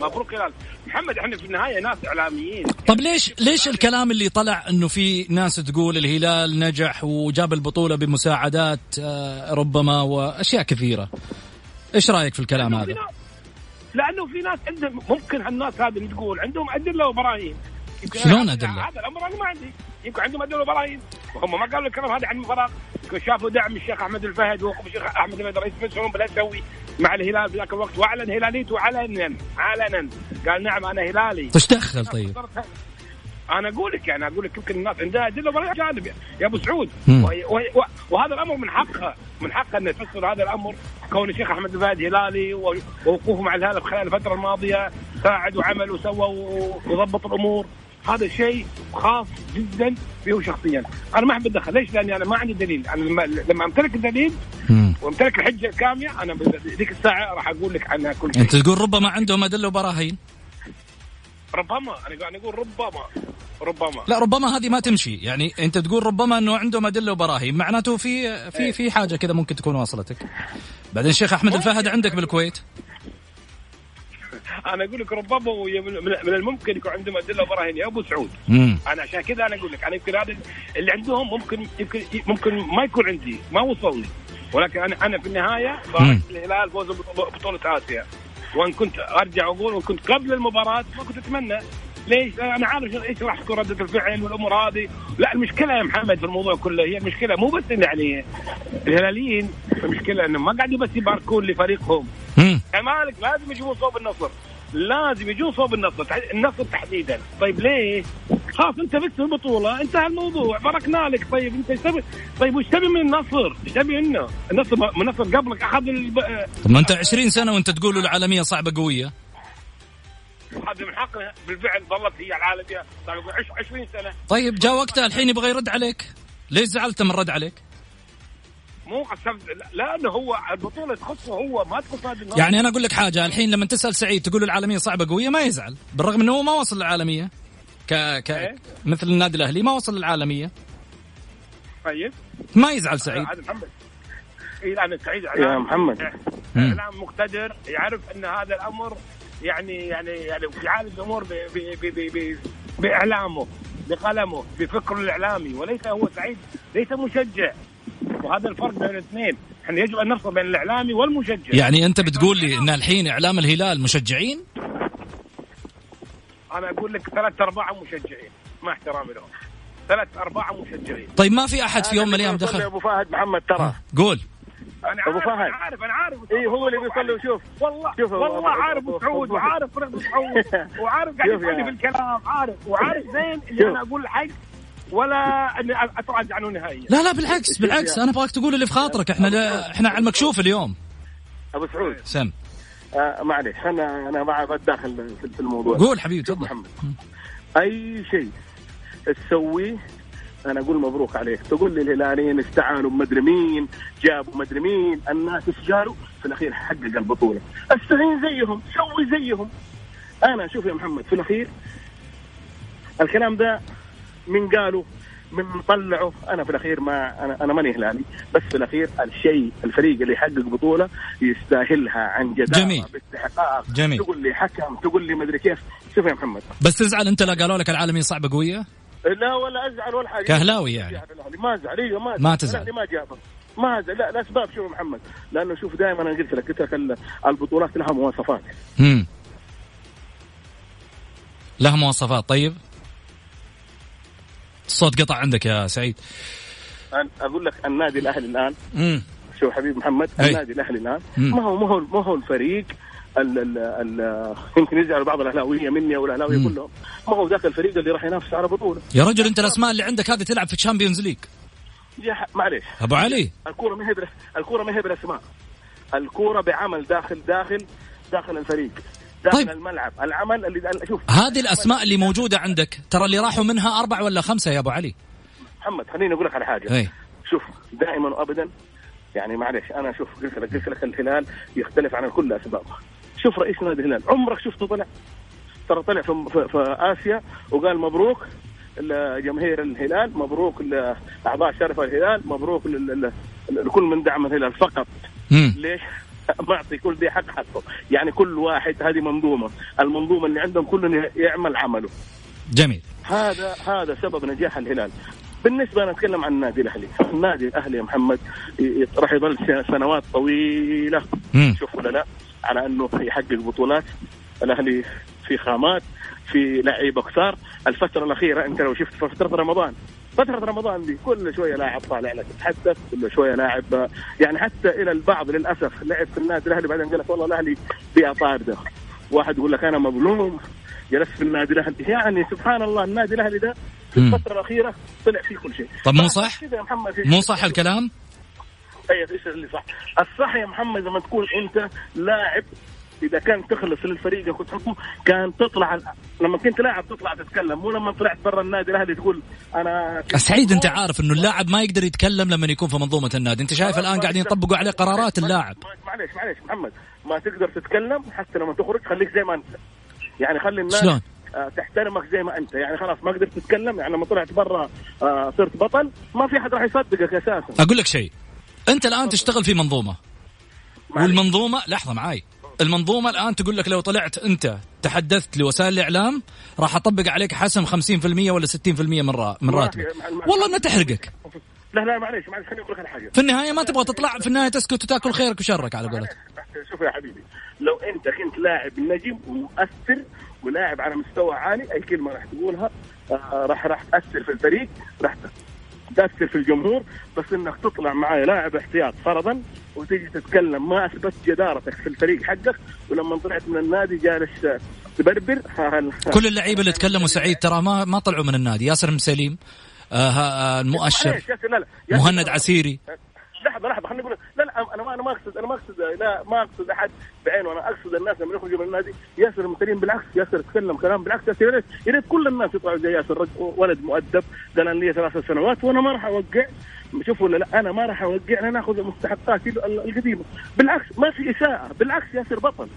مبروك للهلال. محمد إحنا في النهاية ناس إعلاميين. طب ليش ليش الكلام اللي طلع إنه في ناس تقول الهلال نجح وجاب البطولة بمساعدات آه، ربما وأشياء كثيرة؟ إيش رأيك في الكلام هذا؟ لأنه في ناس عندهم ممكن هالناس هذه اللي تقول عندهم أدلة وبراهين. شلون أدلة؟ هذا الأمر أنا ما عندي. يمكن عندهم أدلة وبراهين. وهم ما قالوا الكلام هذا عن فراغ شافوا دعم الشيخ أحمد الفهد واخو الشيخ أحمد الفهد رئيس مجلس بلا تسوي مع الهلال في ذاك الوقت. وأعلن هلاليته علنا علنا. قال نعم أنا هلالي. إيش دخل طيب؟ أنا أقول لك يعني أقول لك يمكن الناس عندها أدلة ولا جانب. يا أبو سعود وهذا الأمر من حقها من حقها ان تفسر هذا الأمر. كون الشيخ أحمد الفهد هلالي ووقوفه مع الهلال خلال الفترة الماضية ساعد وعمل وسوى وضبط الأمور. هذا شيء خاص جدا به شخصيا. أنا ما أحب اتدخل ليش؟ لأني أنا ما عندي دليل. أنا لما, لما أمتلك الدليل. وأمتلك الحجة الكاملة أنا ذيك الساعة راح أقول لك عنها كل شيء. انت تقول ربما عندهم أدلة وبراهين. ربما أنا قاعد أقول ربما ربما. لا ربما هذه ما تمشي. يعني أنت تقول ربما إنه عندهم أدلة وبراهين. معناته في في في حاجة كذا ممكن تكون واصلتك. بعدين الشيخ أحمد الفهد عندك بالكويت؟ أنا أقول لك ربما من الممكن يكون عندهم أدلة وبراهين. يا أبو سعود. امم أنا عشان كذا أنا أقول لك أنا يمكن هذا اللي عندهم ممكن يمكن ممكن ما يكون عندي ما وصلني. ولكن أنا أنا في النهاية مم. الهلال فوز بطوله آسيا. وان كنت ارجع واقول وان كنت قبل المباراه ما كنت اتمنى. ليش؟ أنا عارف إيش راح تكون ردة الفعل والأمور هذه، لا المشكلة يا محمد في الموضوع كله. هي المشكلة مو بس يعني الهلاليين المشكلة إنهم ما قاعدين بس يباركون لفريقهم، الزمالك لازم يجون صوب النصر. لازم يجون صوب النصر النصر تحديدا. طيب ليه؟ خلاص أنت بس البطولة انتهى الموضوع باركنا لك. طيب أنت إيش تبي؟ طيب وش تبي من النصر؟ إيش تبي منه؟ النصر النصر قبلك أخذ الب... طب ما أنت 20 سنة وأنت تقول العالمية صعبة قوية. هذا من حقها بالفعل ظلت هي العالمية. صار يقول عش- 20 سنة. طيب جاء وقتها الحين يبغى يرد عليك. ليش زعلت من رد عليك؟ مو لأنه هو البطولة تخصه هو ما تخص هذه النصر يعني أنا أقول لك حاجة الحين لما تسأل سعيد تقول له العالمية صعبة قوية ما يزعل. بالرغم إنه هو ما وصل للعالمية. ك... ك... إيه؟ مثل النادي الأهلي ما وصل للعالمية. طيب. ما يزعل سعيد. هذا محمد. اي أنا سعيد. يا محمد. اعلام مقتدر يعرف إن هذا الأمر يعني يعني يعني يعالج الأمور بإعلامه بقلمه بفكره الإعلامي. وليس هو سعيد ليس مشجع. وهذا الفرق بين الاثنين. إحنا يجب أن نفصل بين الإعلامي والمشجع. يعني أنت بتقول لي إن الحين إعلام الهلال مشجعين؟ أنا أقول لك ثلاث أرباع مشجعين. مع احترامي لهم. ثلاث أرباع مشجعين. طيب ما في أحد في يوم من الأيام دخل؟ ابو فهد محمد ترى. قول. أنا أبو عارف فهد. أنا عارف أنا عارف اي هو اللي بيصلي وشوف والله شوف والله عارف أبو سعود وعارف فريق ابو سعود. وعارف قاعد يا- في الكلام عارف. وعارف زين اللي. أنا أقول الحق ولا إني اتراجع عنه نهائيا لا لا بالعكس بالعكس. أنا أبغاك تقول اللي في خاطرك. إحنا لا إحنا على المكشوف اليوم. أبو سعود. سم. آه معلش أنا أنا ما بتداخل في- الموضوع. قول حبيبي تفضل. محمد. أي شيء تسويه أنا أقول مبروك عليك. تقول لي الهلاليين استعانوا بمدري مين جابوا مدري مين الناس إيش قالوا في الأخير حقق البطولة. استعين زيهم سوي زيهم. أنا شوف يا محمد في الأخير الكلام ده من قالوا من طلعوا. أنا في الأخير ما أنا أنا ماني هلالي بس في الأخير الشيء الفريق اللي يحقق بطولة يستاهلها عن جدارة جميل. باستحقاق. جميل. تقول لي حكم تقول لي مدري كيف. شوف يا محمد. بس تزعل أنت لا قالوا لك العالمية صعبة قوية؟ لا ولا أزعل ولا حاجة. كهلاوي يعني. ما ازعل أيوه ما ما تزعل. ما جابه ما ازعل لا الأسباب شوف محمد. لأنه شوف دائما أنا قلت لك قلت لك ال- البطولات لها مواصفات. امم لها مواصفات. طيب. الصوت قطع عندك يا سعيد. أنا أقول لك النادي الأهلي الآن. امم شوف حبيب محمد؟ أي. النادي الأهلي الآن. ما هو ما هو ما هو الفريق ال ال ال يمكن يزعل بعض الأهلاوية مني أو الأهلاوية. كلهم. ما هو ذاك الفريق اللي راح ينافس على بطولة. يا رجل أنت الأسماء اللي عندك هذه تلعب في ال Champions League يا معليش. أبو علي. الكورة ما هي الكورة ما هي بالأسماء. الكورة بعمل داخل داخل داخل الفريق. داخل طيب. الملعب. العمل اللي شوف. هذه الأسماء اللي موجودة عندك ترى اللي راحوا منها أربع ولا خمسة يا أبو علي؟ محمد خليني أقول لك على حاجة. اي شوف دائما وابدا يعني معلش أنا شوف قلت لك قلت لك الهلال يختلف عن كل اسباب شوف رئيس نادي الهلال عمرك شفته طلع؟ ترى طلع في, في, في آسيا وقال مبروك لجماهير الهلال مبروك لأعضاء شرف الهلال مبروك لكل من دعم الهلال فقط. امم ليش؟ معطي كل ذي حق حقه. يعني كل واحد هذه منظومة. المنظومة اللي عندهم كل يعمل عمله. جميل. هذا هذا سبب نجاح الهلال. بالنسبة أنا أتكلم عن النادي الأهلي. النادي الأهلي يا محمد راح يظل سنوات طويلة. امم شوف ولا لا؟ على أنه يحقق بطولات الأهلي في خامات. في لعيبه كثار الفترة الأخيرة أنت لو شفت في فترة رمضان فترة رمضان دي كل شوية لاعب طالع لك يتحدث كل شوية لاعب يعني حتى إلى البعض للأسف لعب في النادي الأهلي بعدين قال لك والله الأهلي بيئة طاردة واحد يقول لك أنا مظلوم جلست في النادي الأهلي يعني سبحان الله النادي الأهلي ده في. الفترة الأخيرة طلع فيه كل شيء طب مو صح؟ مو صح الكلام؟ إيش اللي صح؟ الصح يا محمد لما تكون أنت لاعب إذا كان تخلص للفريق وتحبه كان تطلع لما كنت لاعب تطلع تتكلم مو لما طلعت برا النادي الأهلي تقول أنا كنت سعيد أنت عارف إنه اللاعب ما يقدر يتكلم لما يكون في منظومة النادي. أنت شايف الآن قاعدين يطبقوا عليه قرارات اللاعب. معليش معليش محمد. ما تقدر تتكلم حتى لما تخرج خليك زي ما أنت. يعني خلي الناس شلون؟ آه، تحترمك زي ما أنت. يعني خلاص ما قدرت تتكلم يعني لما طلعت برا آه، صرت بطل ما في أحد راح يصدقك أساسا. أقول لك شيء. أنت الآن تشتغل في منظومة. والمنظومة لحظة معاي. المنظومة الآن تقول لك لو طلعت أنت تحدثت لوسائل الإعلام راح أطبق عليك حسم 50% ولا 60% من را... من راتبك. والله ما تحرقك. لا لا معليش معليش خليني أقول لك حاجة. في النهاية ما تبغى تطلع في النهاية تسكت وتأكل خيرك وشرك على قولتك. شوف يا حبيبي لو أنت كنت لاعب نجم ومؤثر ولاعب على مستوى عالي أي كلمة راح تقولها آه، راح راح تأثر في الفريق راح تأثر في الجمهور. بس إنك تطلع معايا لاعب احتياط فرضا وتيجي تتكلم. ما اثبت جدارتك في الفريق حقك ولما طلعت من النادي جالس تبربر. كل اللعيبة اللي تكلموا سعيد ترى ما ما طلعوا من النادي. ياسر مسليم آه آه المؤشر لا لا. مهند. عسيري. لحظة لحظة خليني أقول لا لا أنا ما أنا ما اقصد أنا ما اقصد لا ما أقصد أحد بعينه. أنا أقصد الناس لما يخرجوا من النادي ياسر المثالين بالعكس ياسر تكلم كلام بالعكس. ياسر يا ريت يا ريت كل الناس يطلعوا زي ياسر ولد مؤدب قال لي ثلاث سنوات وأنا ما راح أوقع. شوفوا ولا لا أنا ما راح أوقع أنا ناخذ مستحقاتي ال- القديمة. بالعكس ما في اساءه بالعكس ياسر بطل.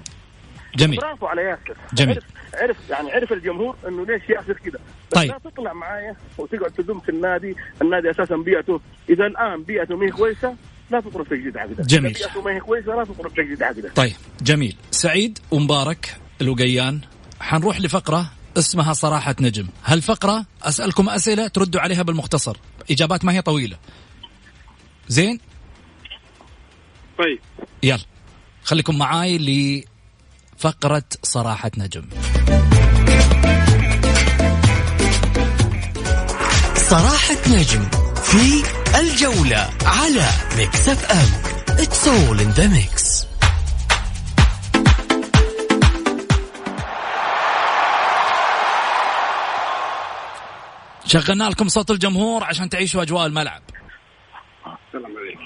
جميل. برافو على ياسر. جميل. عرف عرف يعني عرف الجمهور إنه ليش ياسر كذا بس طيب. لا تطلع معايا وتقعد تدم في النادي. النادي أساسا بيئته إذا الآن بيئته ما هي كويسة لا تطلب تجديد عقده. جميل. بيئته ما هي كويسة لا تطلب تجديد عقده. طيب جميل. سعيد ومبارك الوقيان حنروح لفقرة اسمها صراحة نجم. هالفقرة أسألكم أسئلة تردوا عليها بالمختصر. إجابات ما هي طويلة. زين؟ طيب. يلا. خليكم معاي لفقرة صراحة نجم. صراحة نجم في الجولة على Mix FM. It's all in the mix. شغلنا لكم صوت الجمهور عشان تعيشوا أجواء الملعب. السلام عليك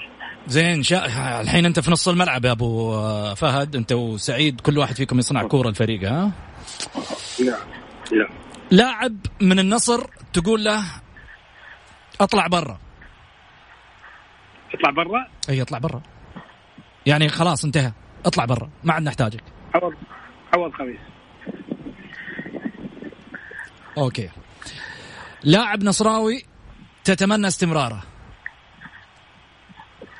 زين شا... الحين أنت في نص الملعب يا أبو فهد أنت وسعيد كل واحد فيكم يصنع كورة الفريق ها؟ نعم نعم. لاعب من النصر تقول له اطلع برا. تطلع برا؟ إي اطلع برا. يعني خلاص انتهى. اطلع برا ما عاد نحتاجك. عوض عوض خميس. أوكي. لاعب نصراوي تتمنى استمراره.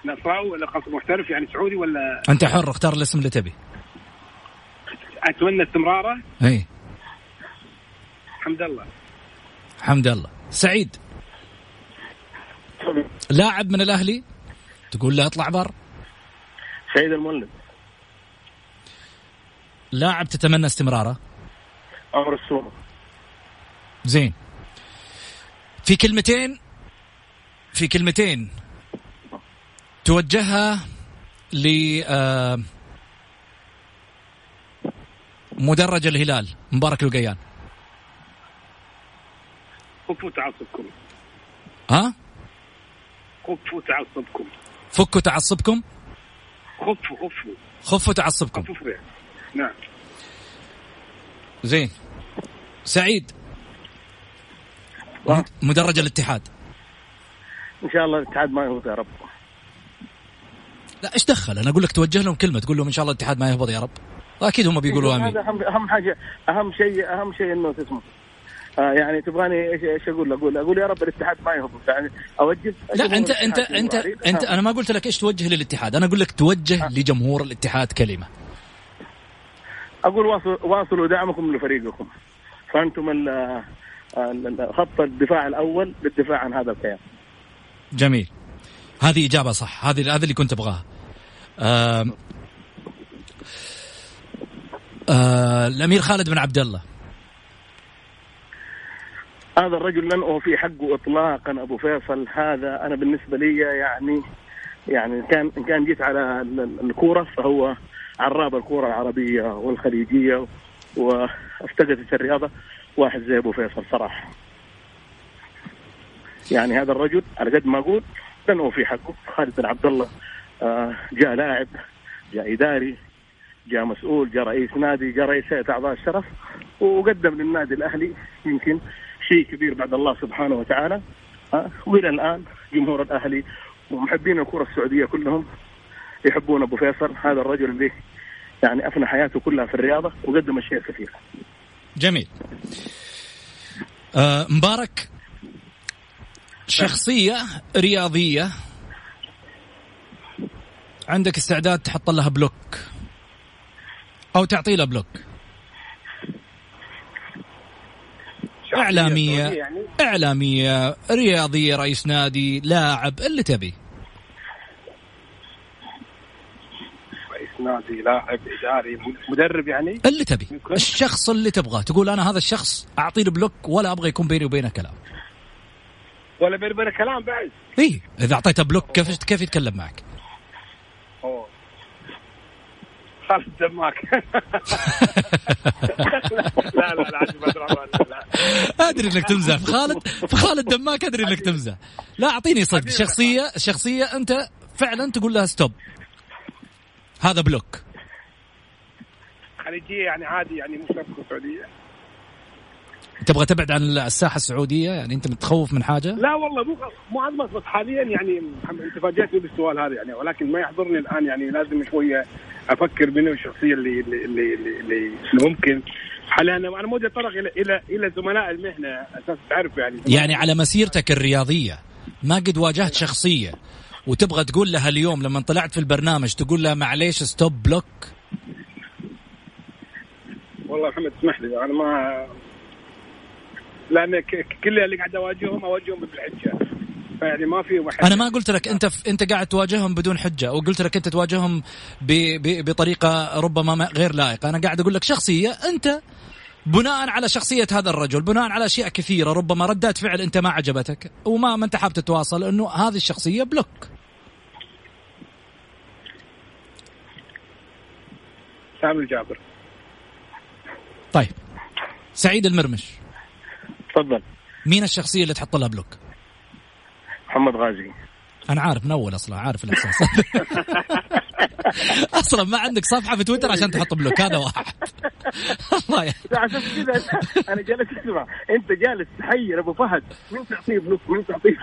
نصراوي ولا قصد محترف يعني سعودي ولا أنت حر اختار الاسم اللي تبي. أتمنى استمراره؟ إي. حمد الله حمد الله سعيد. لاعب من الأهلي؟ تقول له اطلع بر. سعيد المولد. لاعب تتمنى استمراره؟ عمر السومه زين. في كلمتين في كلمتين. توجهها ل آه، مدرج الهلال مبارك القيان. خفوا تعصبكم. ها؟ خفوا تعصبكم. فكوا تعصبكم؟ خفوا خفوا. خفوا تعصبكم. خفوا نعم. زين. سعيد. مدرج الاتحاد. إن شاء الله الاتحاد ما يهبط يا رب. لا إيش دخل؟ أنا أقول لك توجه لهم كلمة تقول لهم إن شاء الله الاتحاد ما يهبط يا رب. أكيد هم بيقولوا آمين. هذا اهم أهم حاجة أهم شيء أهم شيء إنه تسمع آه يعني تبغاني إيش إيش أقول؟ أقول أقول يا رب الاتحاد ما يهبط. يعني اوجه لا انت انت انت انت أنا ما قلت لك إيش توجه للاتحاد. أنا أقول لك توجه لجمهور الاتحاد كلمة. أقول واصل واصلوا دعمكم لفريقكم. فأنتم خط الدفاع الأول للدفاع عن هذا الكيان. جميل. هذه إجابة صح. هذه هذا اللي كنت أبغاها. آم، آه الأمير خالد بن عبد الله. هذا الرجل لن أوفي حقه اطلاقا أبو فيصل. هذا أنا بالنسبة لي يعني يعني إن كان إن كان جيت على الكورة فهو عراب الكورة العربية والخليجية وأفتقدت الرياضة. واحد زي أبو فيصل صراحة. يعني هذا الرجل على قد ما أقول لن اوفي حقه خالد بن عبد الله آه، جاء لاعب جاء إداري جاء مسؤول جاء رئيس نادي جاء رئيس هيئة أعضاء الشرف وقدم للنادي الأهلي يمكن شيء كبير بعد الله سبحانه وتعالى آه، وإلى الآن جمهور الأهلي ومحبين الكرة السعودية كلهم يحبون أبو فيصل هذا الرجل اللي يعني أفنى حياته كلها في الرياضة وقدم أشياء كثيرة. جميل. آه مبارك. شخصية رياضية. عندك استعداد تحط لها بلوك. أو تعطي له block. إعلامية. يعني؟ إعلامية. رياضية رئيس نادي لاعب اللي تبي رئيس نادي لاعب إداري مدرب يعني؟ اللي تبي. الشخص اللي تبغاه. تقول أنا هذا الشخص اعطي له block ولا أبغى يكون بيني وبينه كلام. ولا بيني وبينه كلام بعد. اي إذا أعطيته بلوك كيف كيف يتكلم معك؟ أوه. خالد دماك لا لا لا لا أدري إنك تمزح. في خالد في خالد دماك أدري إنك تمزح. لا أعطيني صدق. شخصيه شخصية أنت فعلا تقول لها stop هذا block. خليجية يعني عادي يعني مش شرط السعوديه تبغى تبعد عن الساحة السعودية؟ يعني أنت متخوف من حاجة؟ لا والله مو مو عزمك بس حاليا يعني أنت فاجأتني بالسؤال هذا يعني ولكن ما يحضرني الآن يعني لازم شوية أفكر منه الشخصيه اللي اللي اللي, اللي, اللي ممكن. حاليا أنا مو اتطرق إلى إلى إلى زملاء المهنة أساس تعرف يعني. يعني على مسيرتك الرياضية ما قد واجهت شخصية. وتبغى تقول لها اليوم لما طلعت في البرنامج تقول لها معليش stop block والله محمد اسمح لي أنا ما لأن كل اللي قاعد أواجههم أواجههم بالحجه فيعني ما في واحد أنا ما قلت لك أنت ف... أنت قاعد تواجههم بدون حجة وقلت لك أنت تواجههم ب... ب... بطريقة ربما ما غير لائقة. أنا قاعد أقول لك شخصية أنت بناء على شخصية هذا الرجل بناء على أشياء كثيرة ربما ردات فعل أنت ما عجبتك وما ما أنت حاب تتواصل أنه هذه الشخصية بلوك سامي الجابر. طيب. سعيد المرمش. تفضل. مين الشخصية اللي تحط لها block؟ محمد غازي. أنا عارف من أول أصلا عارف الإحساس. أصلا ما عندك صفحة في تويتر عشان تحط block هذا واحد. الله يعني عشان كذا أنا جالس أسمع. أنت جالس تحير أبو فهد. مين تعطيه block؟ مين تعطيه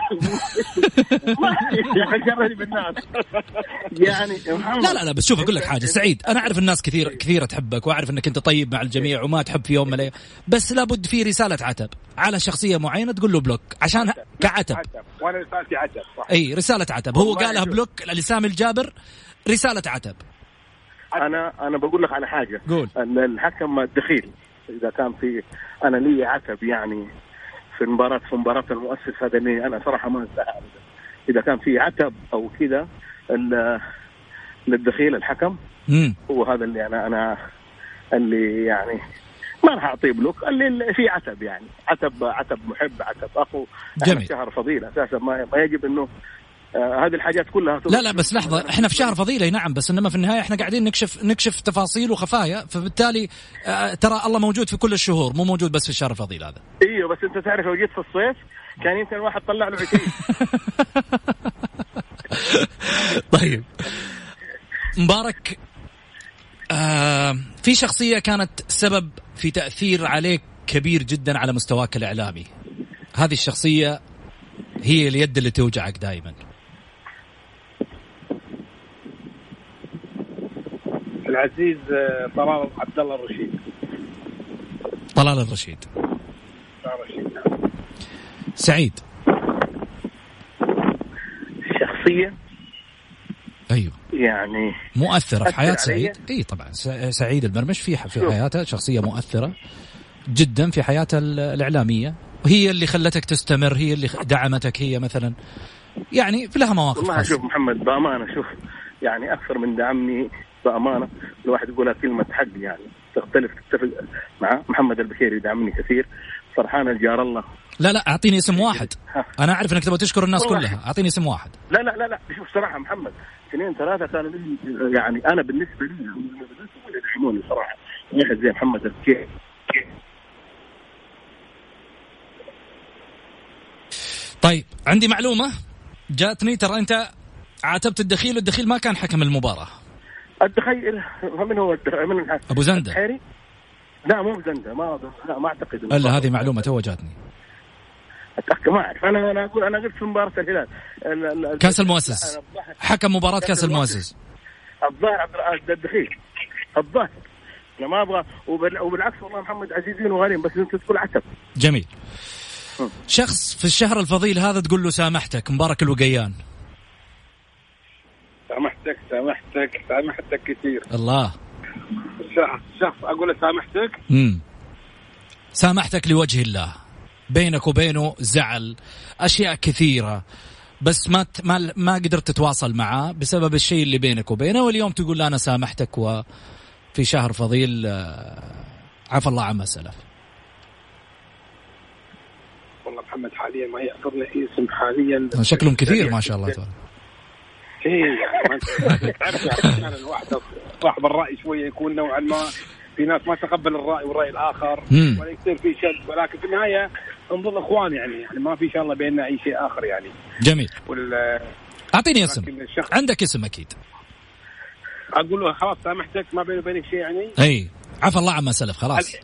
ما بالناس. يعني لا لا لا بس شوف أقول لك حاجة. سعيد أنا أعرف الناس كثير كثيره تحبك وأعرف إنك أنت طيب مع الجميع وما تحب في يوم من الأيام. بس لابد في رسالة عتب على شخصية معينة تقول له block عشان كعتب. وأنا رسالتي عتب صح. إي رسالة عتب. هو قالها block لسامي الجابر. رسالة عتب. أنا أنا بقول لك على حاجة. قول. الحكم الدخيل إذا كان في أنا لي عتب يعني في مباراه في مباراة المؤسس هذا اللي أنا صراحة ما أنساها إذا كان في عتب أو كذا للدخيل الحكم مم. هو هذا اللي أنا أنا اللي يعني ما راح أعطيه بلوك اللي في عتب يعني. عتب عتب محب عتب أخو جميل. شهر فضيلة أساسا. ما, ما يجب إنه هذه الحاجات كلها لا لا بس لحظة إحنا في شهر فضيلة نعم بس إنما في النهاية إحنا قاعدين نكشف نكشف تفاصيل وخفايا فبالتالي آه ترى الله موجود في كل الشهور مو موجود بس في الشهر الفضيل هذا. إيوه بس أنت تعرف لو جيت في الصيف كان يمكن واحد طلع له 20 طيب. مبارك آه في شخصية كانت سبب في تأثير عليك كبير جدا على مستواك الإعلامي. هذه الشخصية هي اليد اللي توجعك دائما. العزيز آه، طلال عبد الله الرشيد. طلال الرشيد. الرشيد نعم. سعيد. شخصية؟ أيوه. يعني مؤثرة في حياة سعيد؟ إي طبعا. سعيد المرمش في في حياته شخصية مؤثرة جدا في حياته الإعلامية. وهي اللي خلتك تستمر هي اللي دعمتك هي مثلا. يعني في لها مواقف والله شوف محمد بأمانة شوف يعني أكثر من دعمني بأمانة الواحد يقولها كلمة حق يعني. تختلف تتفق مع محمد البكيري يدعمني كثير. سرحان الجار الله. لا لا أعطيني اسم واحد. أنا أعرف إنك تبغى تشكر الناس. كلها. أعطيني اسم واحد. لا لا لا لا. شوف صراحة محمد اثنين ثلاثة كانوا يعني أنا بالنسبة لي يدعموني صراحة. واحد زي محمد الكيف طيب عندي معلومة. جاتني ترى أنت عاتبت الدخيل والدخيل ما كان حكم المباراة. الدخيل من هو الدخيل؟ من؟ أبو زندة. الحيري؟ لا مو زندة ما لا ما أعتقد ألا. هذه معلومة تو جاتني أتأكد ما أعرف. أنا أنا أقول أنا قلت في مباراة الهلال. ال- ال- كأس المؤسس. حكم مباراة كأس المؤسس. الظاهر عبد الدخيل. الظاهر. أنا ما أبغى وبال- وبالعكس والله محمد عزيزين وغالين بس أنت تقول عتب. جميل. شخص في الشهر الفضيل هذا تقول له سامحتك مبارك الوقيان. سامحتك سامحتك سامحتك كثير الله. شخص أقول سامحتك؟ امم سامحتك لوجه الله. بينك وبينه زعل أشياء كثيرة. بس ما ما ما قدرت تتواصل معاه بسبب الشيء اللي بينك وبينه واليوم تقول أنا سامحتك وفي شهر فضيل آه، عفى الله عما سلف. والله محمد حاليا ما يحضرني اي اسم حاليا شكلهم كثير ما شاء الله تبارك. إيه يعني تعرف يعني أحياناً الواحد صاحب الرأي شوية يكون نوعا ما في ناس ما تقبل الرأي والرأي الآخر. ولا يصير في شد ولكن في النهاية نظل إخوان يعني يعني ما في إن شاء الله بيننا أي شيء آخر يعني. جميل. وال أعطيني اسم. عندك اسم أكيد. أقول له خلاص سامحتك ما بيني وبينك شيء يعني؟ أي. عفى الله عما سلف خلاص.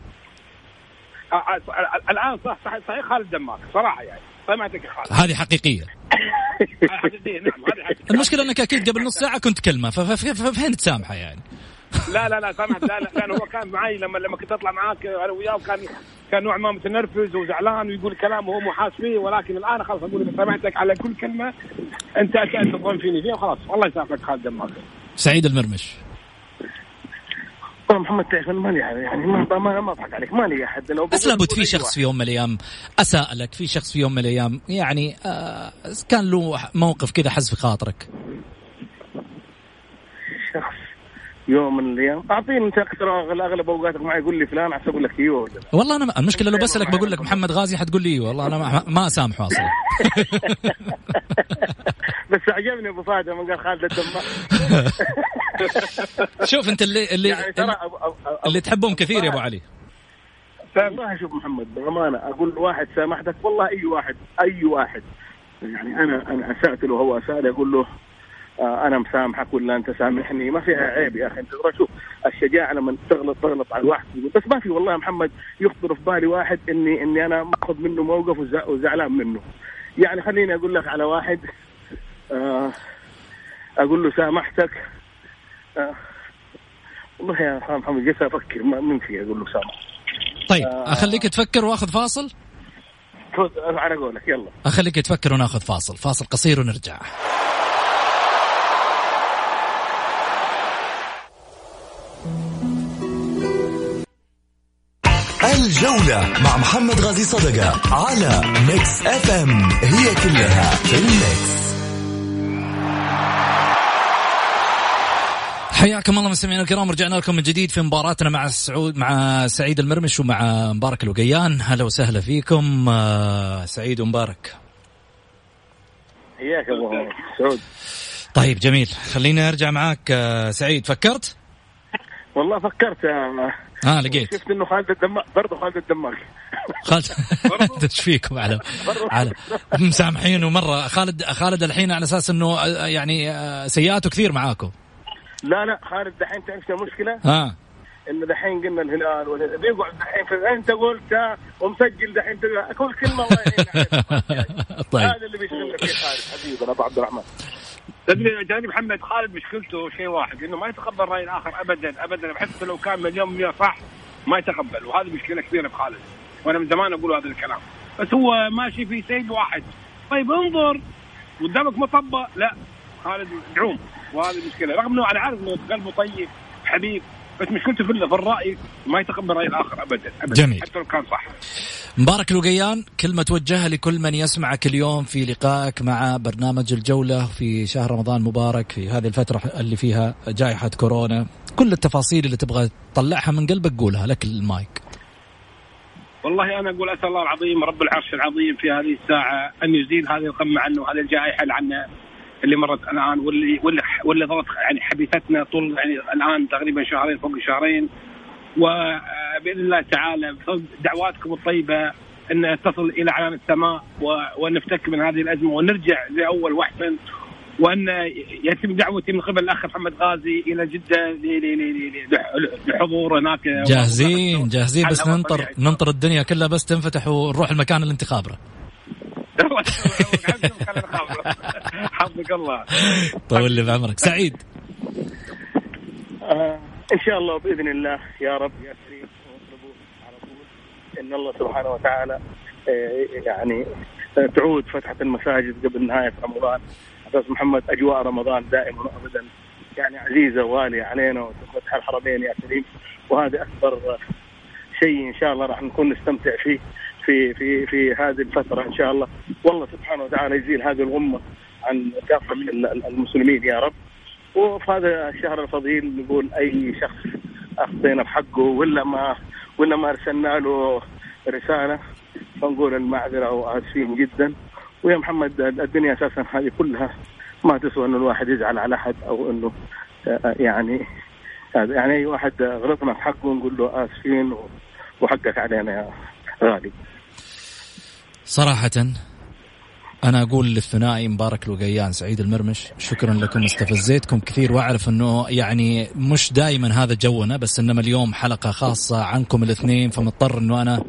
الآن صح صح صحيح خالد دماغ صراحة يعني. هذه حقيقية. حقيقية، نعم هذه حقيقة. المشكلة إنك أكيد قبل نص ساعة كنت كلمه ففين تسامحه يعني؟ لا لا لا سامحت لا لا لأن هو كان معي لما لما كنت أطلع معاك أنا وياه كان كان نوع ما متنرفز وزعلان ويقول كلام وهو مو حاس فيه ولكن الآن خلاص أقول لك سامحتك على كل كلمة انت أنت تظن فيني فيها وخلاص. الله يسامحك خالد دماغ سعيد المرمش. والله محمد تعرف أنا ماني يعني ما ما ما أضحك عليك ماني أحد لو بس لابد في شخص. في يوم من الأيام اساء لك في شخص في يوم من الأيام يعني آه كان له موقف كذا حز في خاطرك شخص يوم من الأيام. أعطيني أنت أكثر أغلب أوقاتك معي قول لي فلان عشان أقول لك إيوه. والله أنا المشكلة لو بسألك بقول لك محمد غازي حتقول لي والله أنا ما, اسامحه أصلا. بس عجبني أبو فهد لما قال خالد الدماغ شوف أنت اللي اللي يعني ترى أبو- أبو- أبو- اللي تحبهم كثير يا أبو علي. والله شوف محمد بأمانة أقول واحد سامحتك والله أي واحد أي واحد. يعني أنا أنا أسأت له وهو اساء لي أقول له أنا مسامحك ولا أنت سامحني؟ ما فيها عيب يا أخي. أنت ترى شوف الشجاعة لما تغلط تغلط على الواحد بس ما في والله محمد يخطر في بالي واحد اني إني أنا مأخذ منه موقف وزع- وزعلان منه. يعني خليني أقول لك على واحد آه أقول له سامحتك. آه والله يا محمد جالس أفكر ما من في أقول له سامح طيب أخليك تفكر وأخذ فاصل؟ على قولك يلا. أخليك تفكر وناخذ فاصل. فاصل قصير ونرجع. الجولة مع محمد غازي صدقة على ميكس اف ام هي كلها في الميكس. حياكم الله مستمعينا الكرام رجعنا لكم من جديد في مباراتنا مع سعود مع سعيد المرمش ومع مبارك الوقيان. هلا وسهلا فيكم آه، سعيد ومبارك. حياك ابو سعود. طيب جميل. خليني أرجع معاك آه، سعيد. فكرت؟ والله فكرت يا آه لقيت. شفت إنه خالد الدماغ برضه خالد الدماغ. خالد إيش فيكم على على مسامحينه مره خالد خالد الحين على أساس إنه آه، يعني آه، سيئاته كثير معاكم لا لا خالد دحين تعرف المشكلة؟ ها إنه دحين قلنا الهلال بيقعد دحين أنت قلت ومسجل دحين. كل كلمه الله يعين عليك. طيب. هذا اللي بيشغلنا فيه خالد حبيبنا ابو عبد الرحمن. تدري جاني محمد خالد مشكلته شيء واحد إنه ما يتقبل رأي الآخر ابدا ابدا حتى لو كان مليون بالمية صح ما يتقبل وهذه مشكلة كبيرة في خالد. وأنا من زمان أقول هذا الكلام. بس هو ماشي في سيد واحد. طيب انظر قدامك مطبة؟ لا خالد دعوم وهذه المشكلة رغم إنه أنا عارف إنه قلبه طيب حبيب. بس مشكلته في في الرأي ما يتقبل رأي الآخر ابدا ابدا. جميل. حتى لو كان صح. مبارك الوقيان كلمة توجهها لكل من يسمعك اليوم في لقائك مع برنامج الجولة في شهر رمضان مبارك في هذه الفترة اللي فيها جائحة كورونا. كل التفاصيل اللي تبغى تطلعها من قلبك قولها لك المايك. والله أنا أقول أسأل الله العظيم رب العرش العظيم في هذه الساعة أن يزيل هذه الغمه عنه وهذه الجائحة اللي عنا اللي مرت الآن واللي واللي واللي ظلت يعني حبيستنا طول يعني الآن تقريبا شهرين فوق شهرين. وباذن الله تعالى بفضل دعواتكم الطيبة إن تصل إلى علام السماء ونفتك من هذه الأزمة ونرجع لأول واحسن وإن يتم دعوتي من قبل الأخ محمد غازي إلى جدة لحضور هناك. جاهزين جاهزين بس ننطر. ننطر الدنيا كلها بس تنفتح ونروح المكان اللي انت خابره. حفظك الله طول لي بعمرك. سعيد. آه إن شاء الله بإذن الله يا رب يا كريم على طول إن الله سبحانه وتعالى آه يعني آه تعود فتحة المساجد قبل نهاية رمضان. أستاذ محمد أجواء رمضان دائما وابدا. يعني عزيزة وغاليه علينا وفتح الحرمين يا كريم. وهذا أكبر شيء إن شاء الله راح نكون نستمتع فيه. في في في هذه الفترة إن شاء الله. والله سبحانه وتعالى يزيل هذه الغمة عن كافة ال- ال- المسلمين يا رب. وفي هذا الشهر الفضيل نقول أي شخص أخطينا بحقه ولا ما ولا ما أرسلنا له رسالة فنقول المعذرة وآسفين جدا. ويا محمد الدنيا أساسا هذه كلها ما تسوى إنه الواحد يزعل على أحد أو إنه آه، يعني يعني أي واحد غلطنا في حقه نقول له آسفين وحقك علينا يا غالي. صراحة أنا أقول للثنائي مبارك الوقيان سعيد المرمش شكرا لكم استفزيتكم كثير وأعرف أنه يعني مش دائما هذا جونا بس إنما اليوم حلقة خاصة عنكم الاثنين فمضطر أنه أنا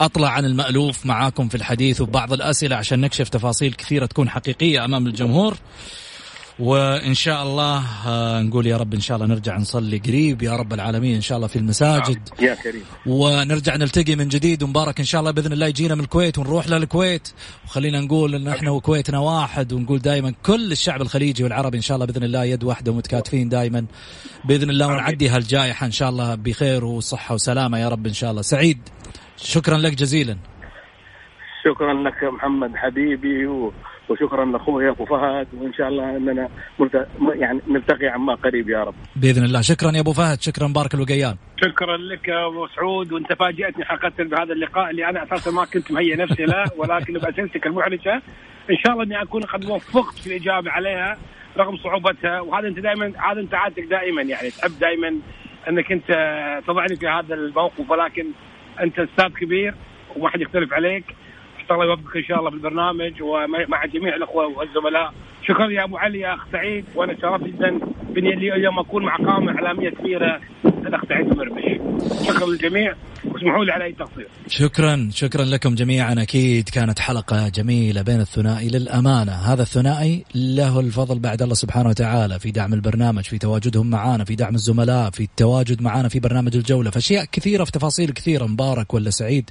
أطلع عن المألوف معاكم في الحديث وبعض الأسئلة عشان نكشف تفاصيل كثيرة تكون حقيقية أمام الجمهور. وإن شاء الله آه، نقول يا رب إن شاء الله نرجع نصلي قريب يا رب العالمين إن شاء الله في المساجد. يا كريم. ونرجع نلتقي من جديد ومبارك إن شاء الله بإذن الله يجينا من الكويت ونروح للكويت. وخلينا نقول إن إحنا وكويتنا واحد ونقول دائما كل الشعب الخليجي والعربي إن شاء الله بإذن الله يد واحدة ومتكاتفين دائما بإذن الله. ونعدي هالجائحه إن شاء الله بخير وصحة وسلامة يا رب إن شاء الله. سعيد شكرا لك جزيلا. شكرا لك محمد حبيبي و... وشكرا لاخوي ابو فهد وإن شاء الله إننا ملت... يعني نلتقي عما قريب يا رب. بإذن الله. شكرا يا أبو فهد. شكرا. مبارك الوقيان شكرا لك يا أبو سعود. وأنت فاجاتني حقيقة بهذا اللقاء اللي أنا أساسا ما كنت مهيئ نفسي له ولكن باسئلتك المحرجة. إن شاء الله إني أكون قد وفقت في الإجابة عليها رغم صعوبتها. وهذا أنت دائما هذا أنت عادتك دائما يعني. تحب دائما إنك أنت تضعني في هذا الموقف ولكن أنت أستاذ كبير وما حد يختلف عليك. الله يوفقك إن شاء الله في البرنامج ومع جميع الأخوة والزملاء. شكرا يا أبو علي يا أخ سعيد وأنا شرفت جدا بني اليوم أكون مع قامه إعلامية كبيرة. الاخ سعيد المرمش شكرا للجميع. واسمحوا لي على أي تقصير. شكرا شكرا لكم جميعا. أكيد كانت حلقة جميلة بين الثنائي للأمانة. هذا الثنائي له الفضل بعد الله سبحانه وتعالى. في دعم البرنامج في تواجدهم معنا في دعم الزملاء في التواجد معنا في برنامج الجولة. في اشياء كثيرة في تفاصيل كثيرة. مبارك ولا سعيد.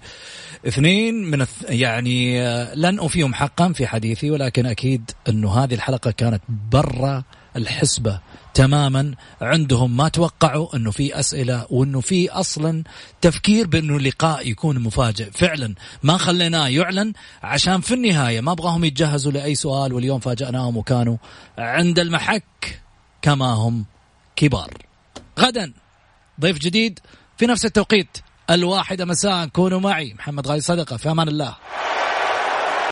اثنين من الث... يعني آه، لن أوفيهم حقا في حديثي ولكن أكيد أنه هذه الحلقة كانت برا الحسبة. تماما. عندهم ما توقعوا أنه في أسئلة وأنه في أصلا تفكير بأنه اللقاء يكون مفاجئ. فعلا ما خليناه يعلن عشان في النهاية ما أبغاهم يتجهزوا لأي سؤال واليوم فاجأناهم وكانوا عند المحك كما هم كبار. غدا ضيف جديد في نفس التوقيت. الواحدة مساء كونوا معي. محمد غالي صدقة في أمان الله.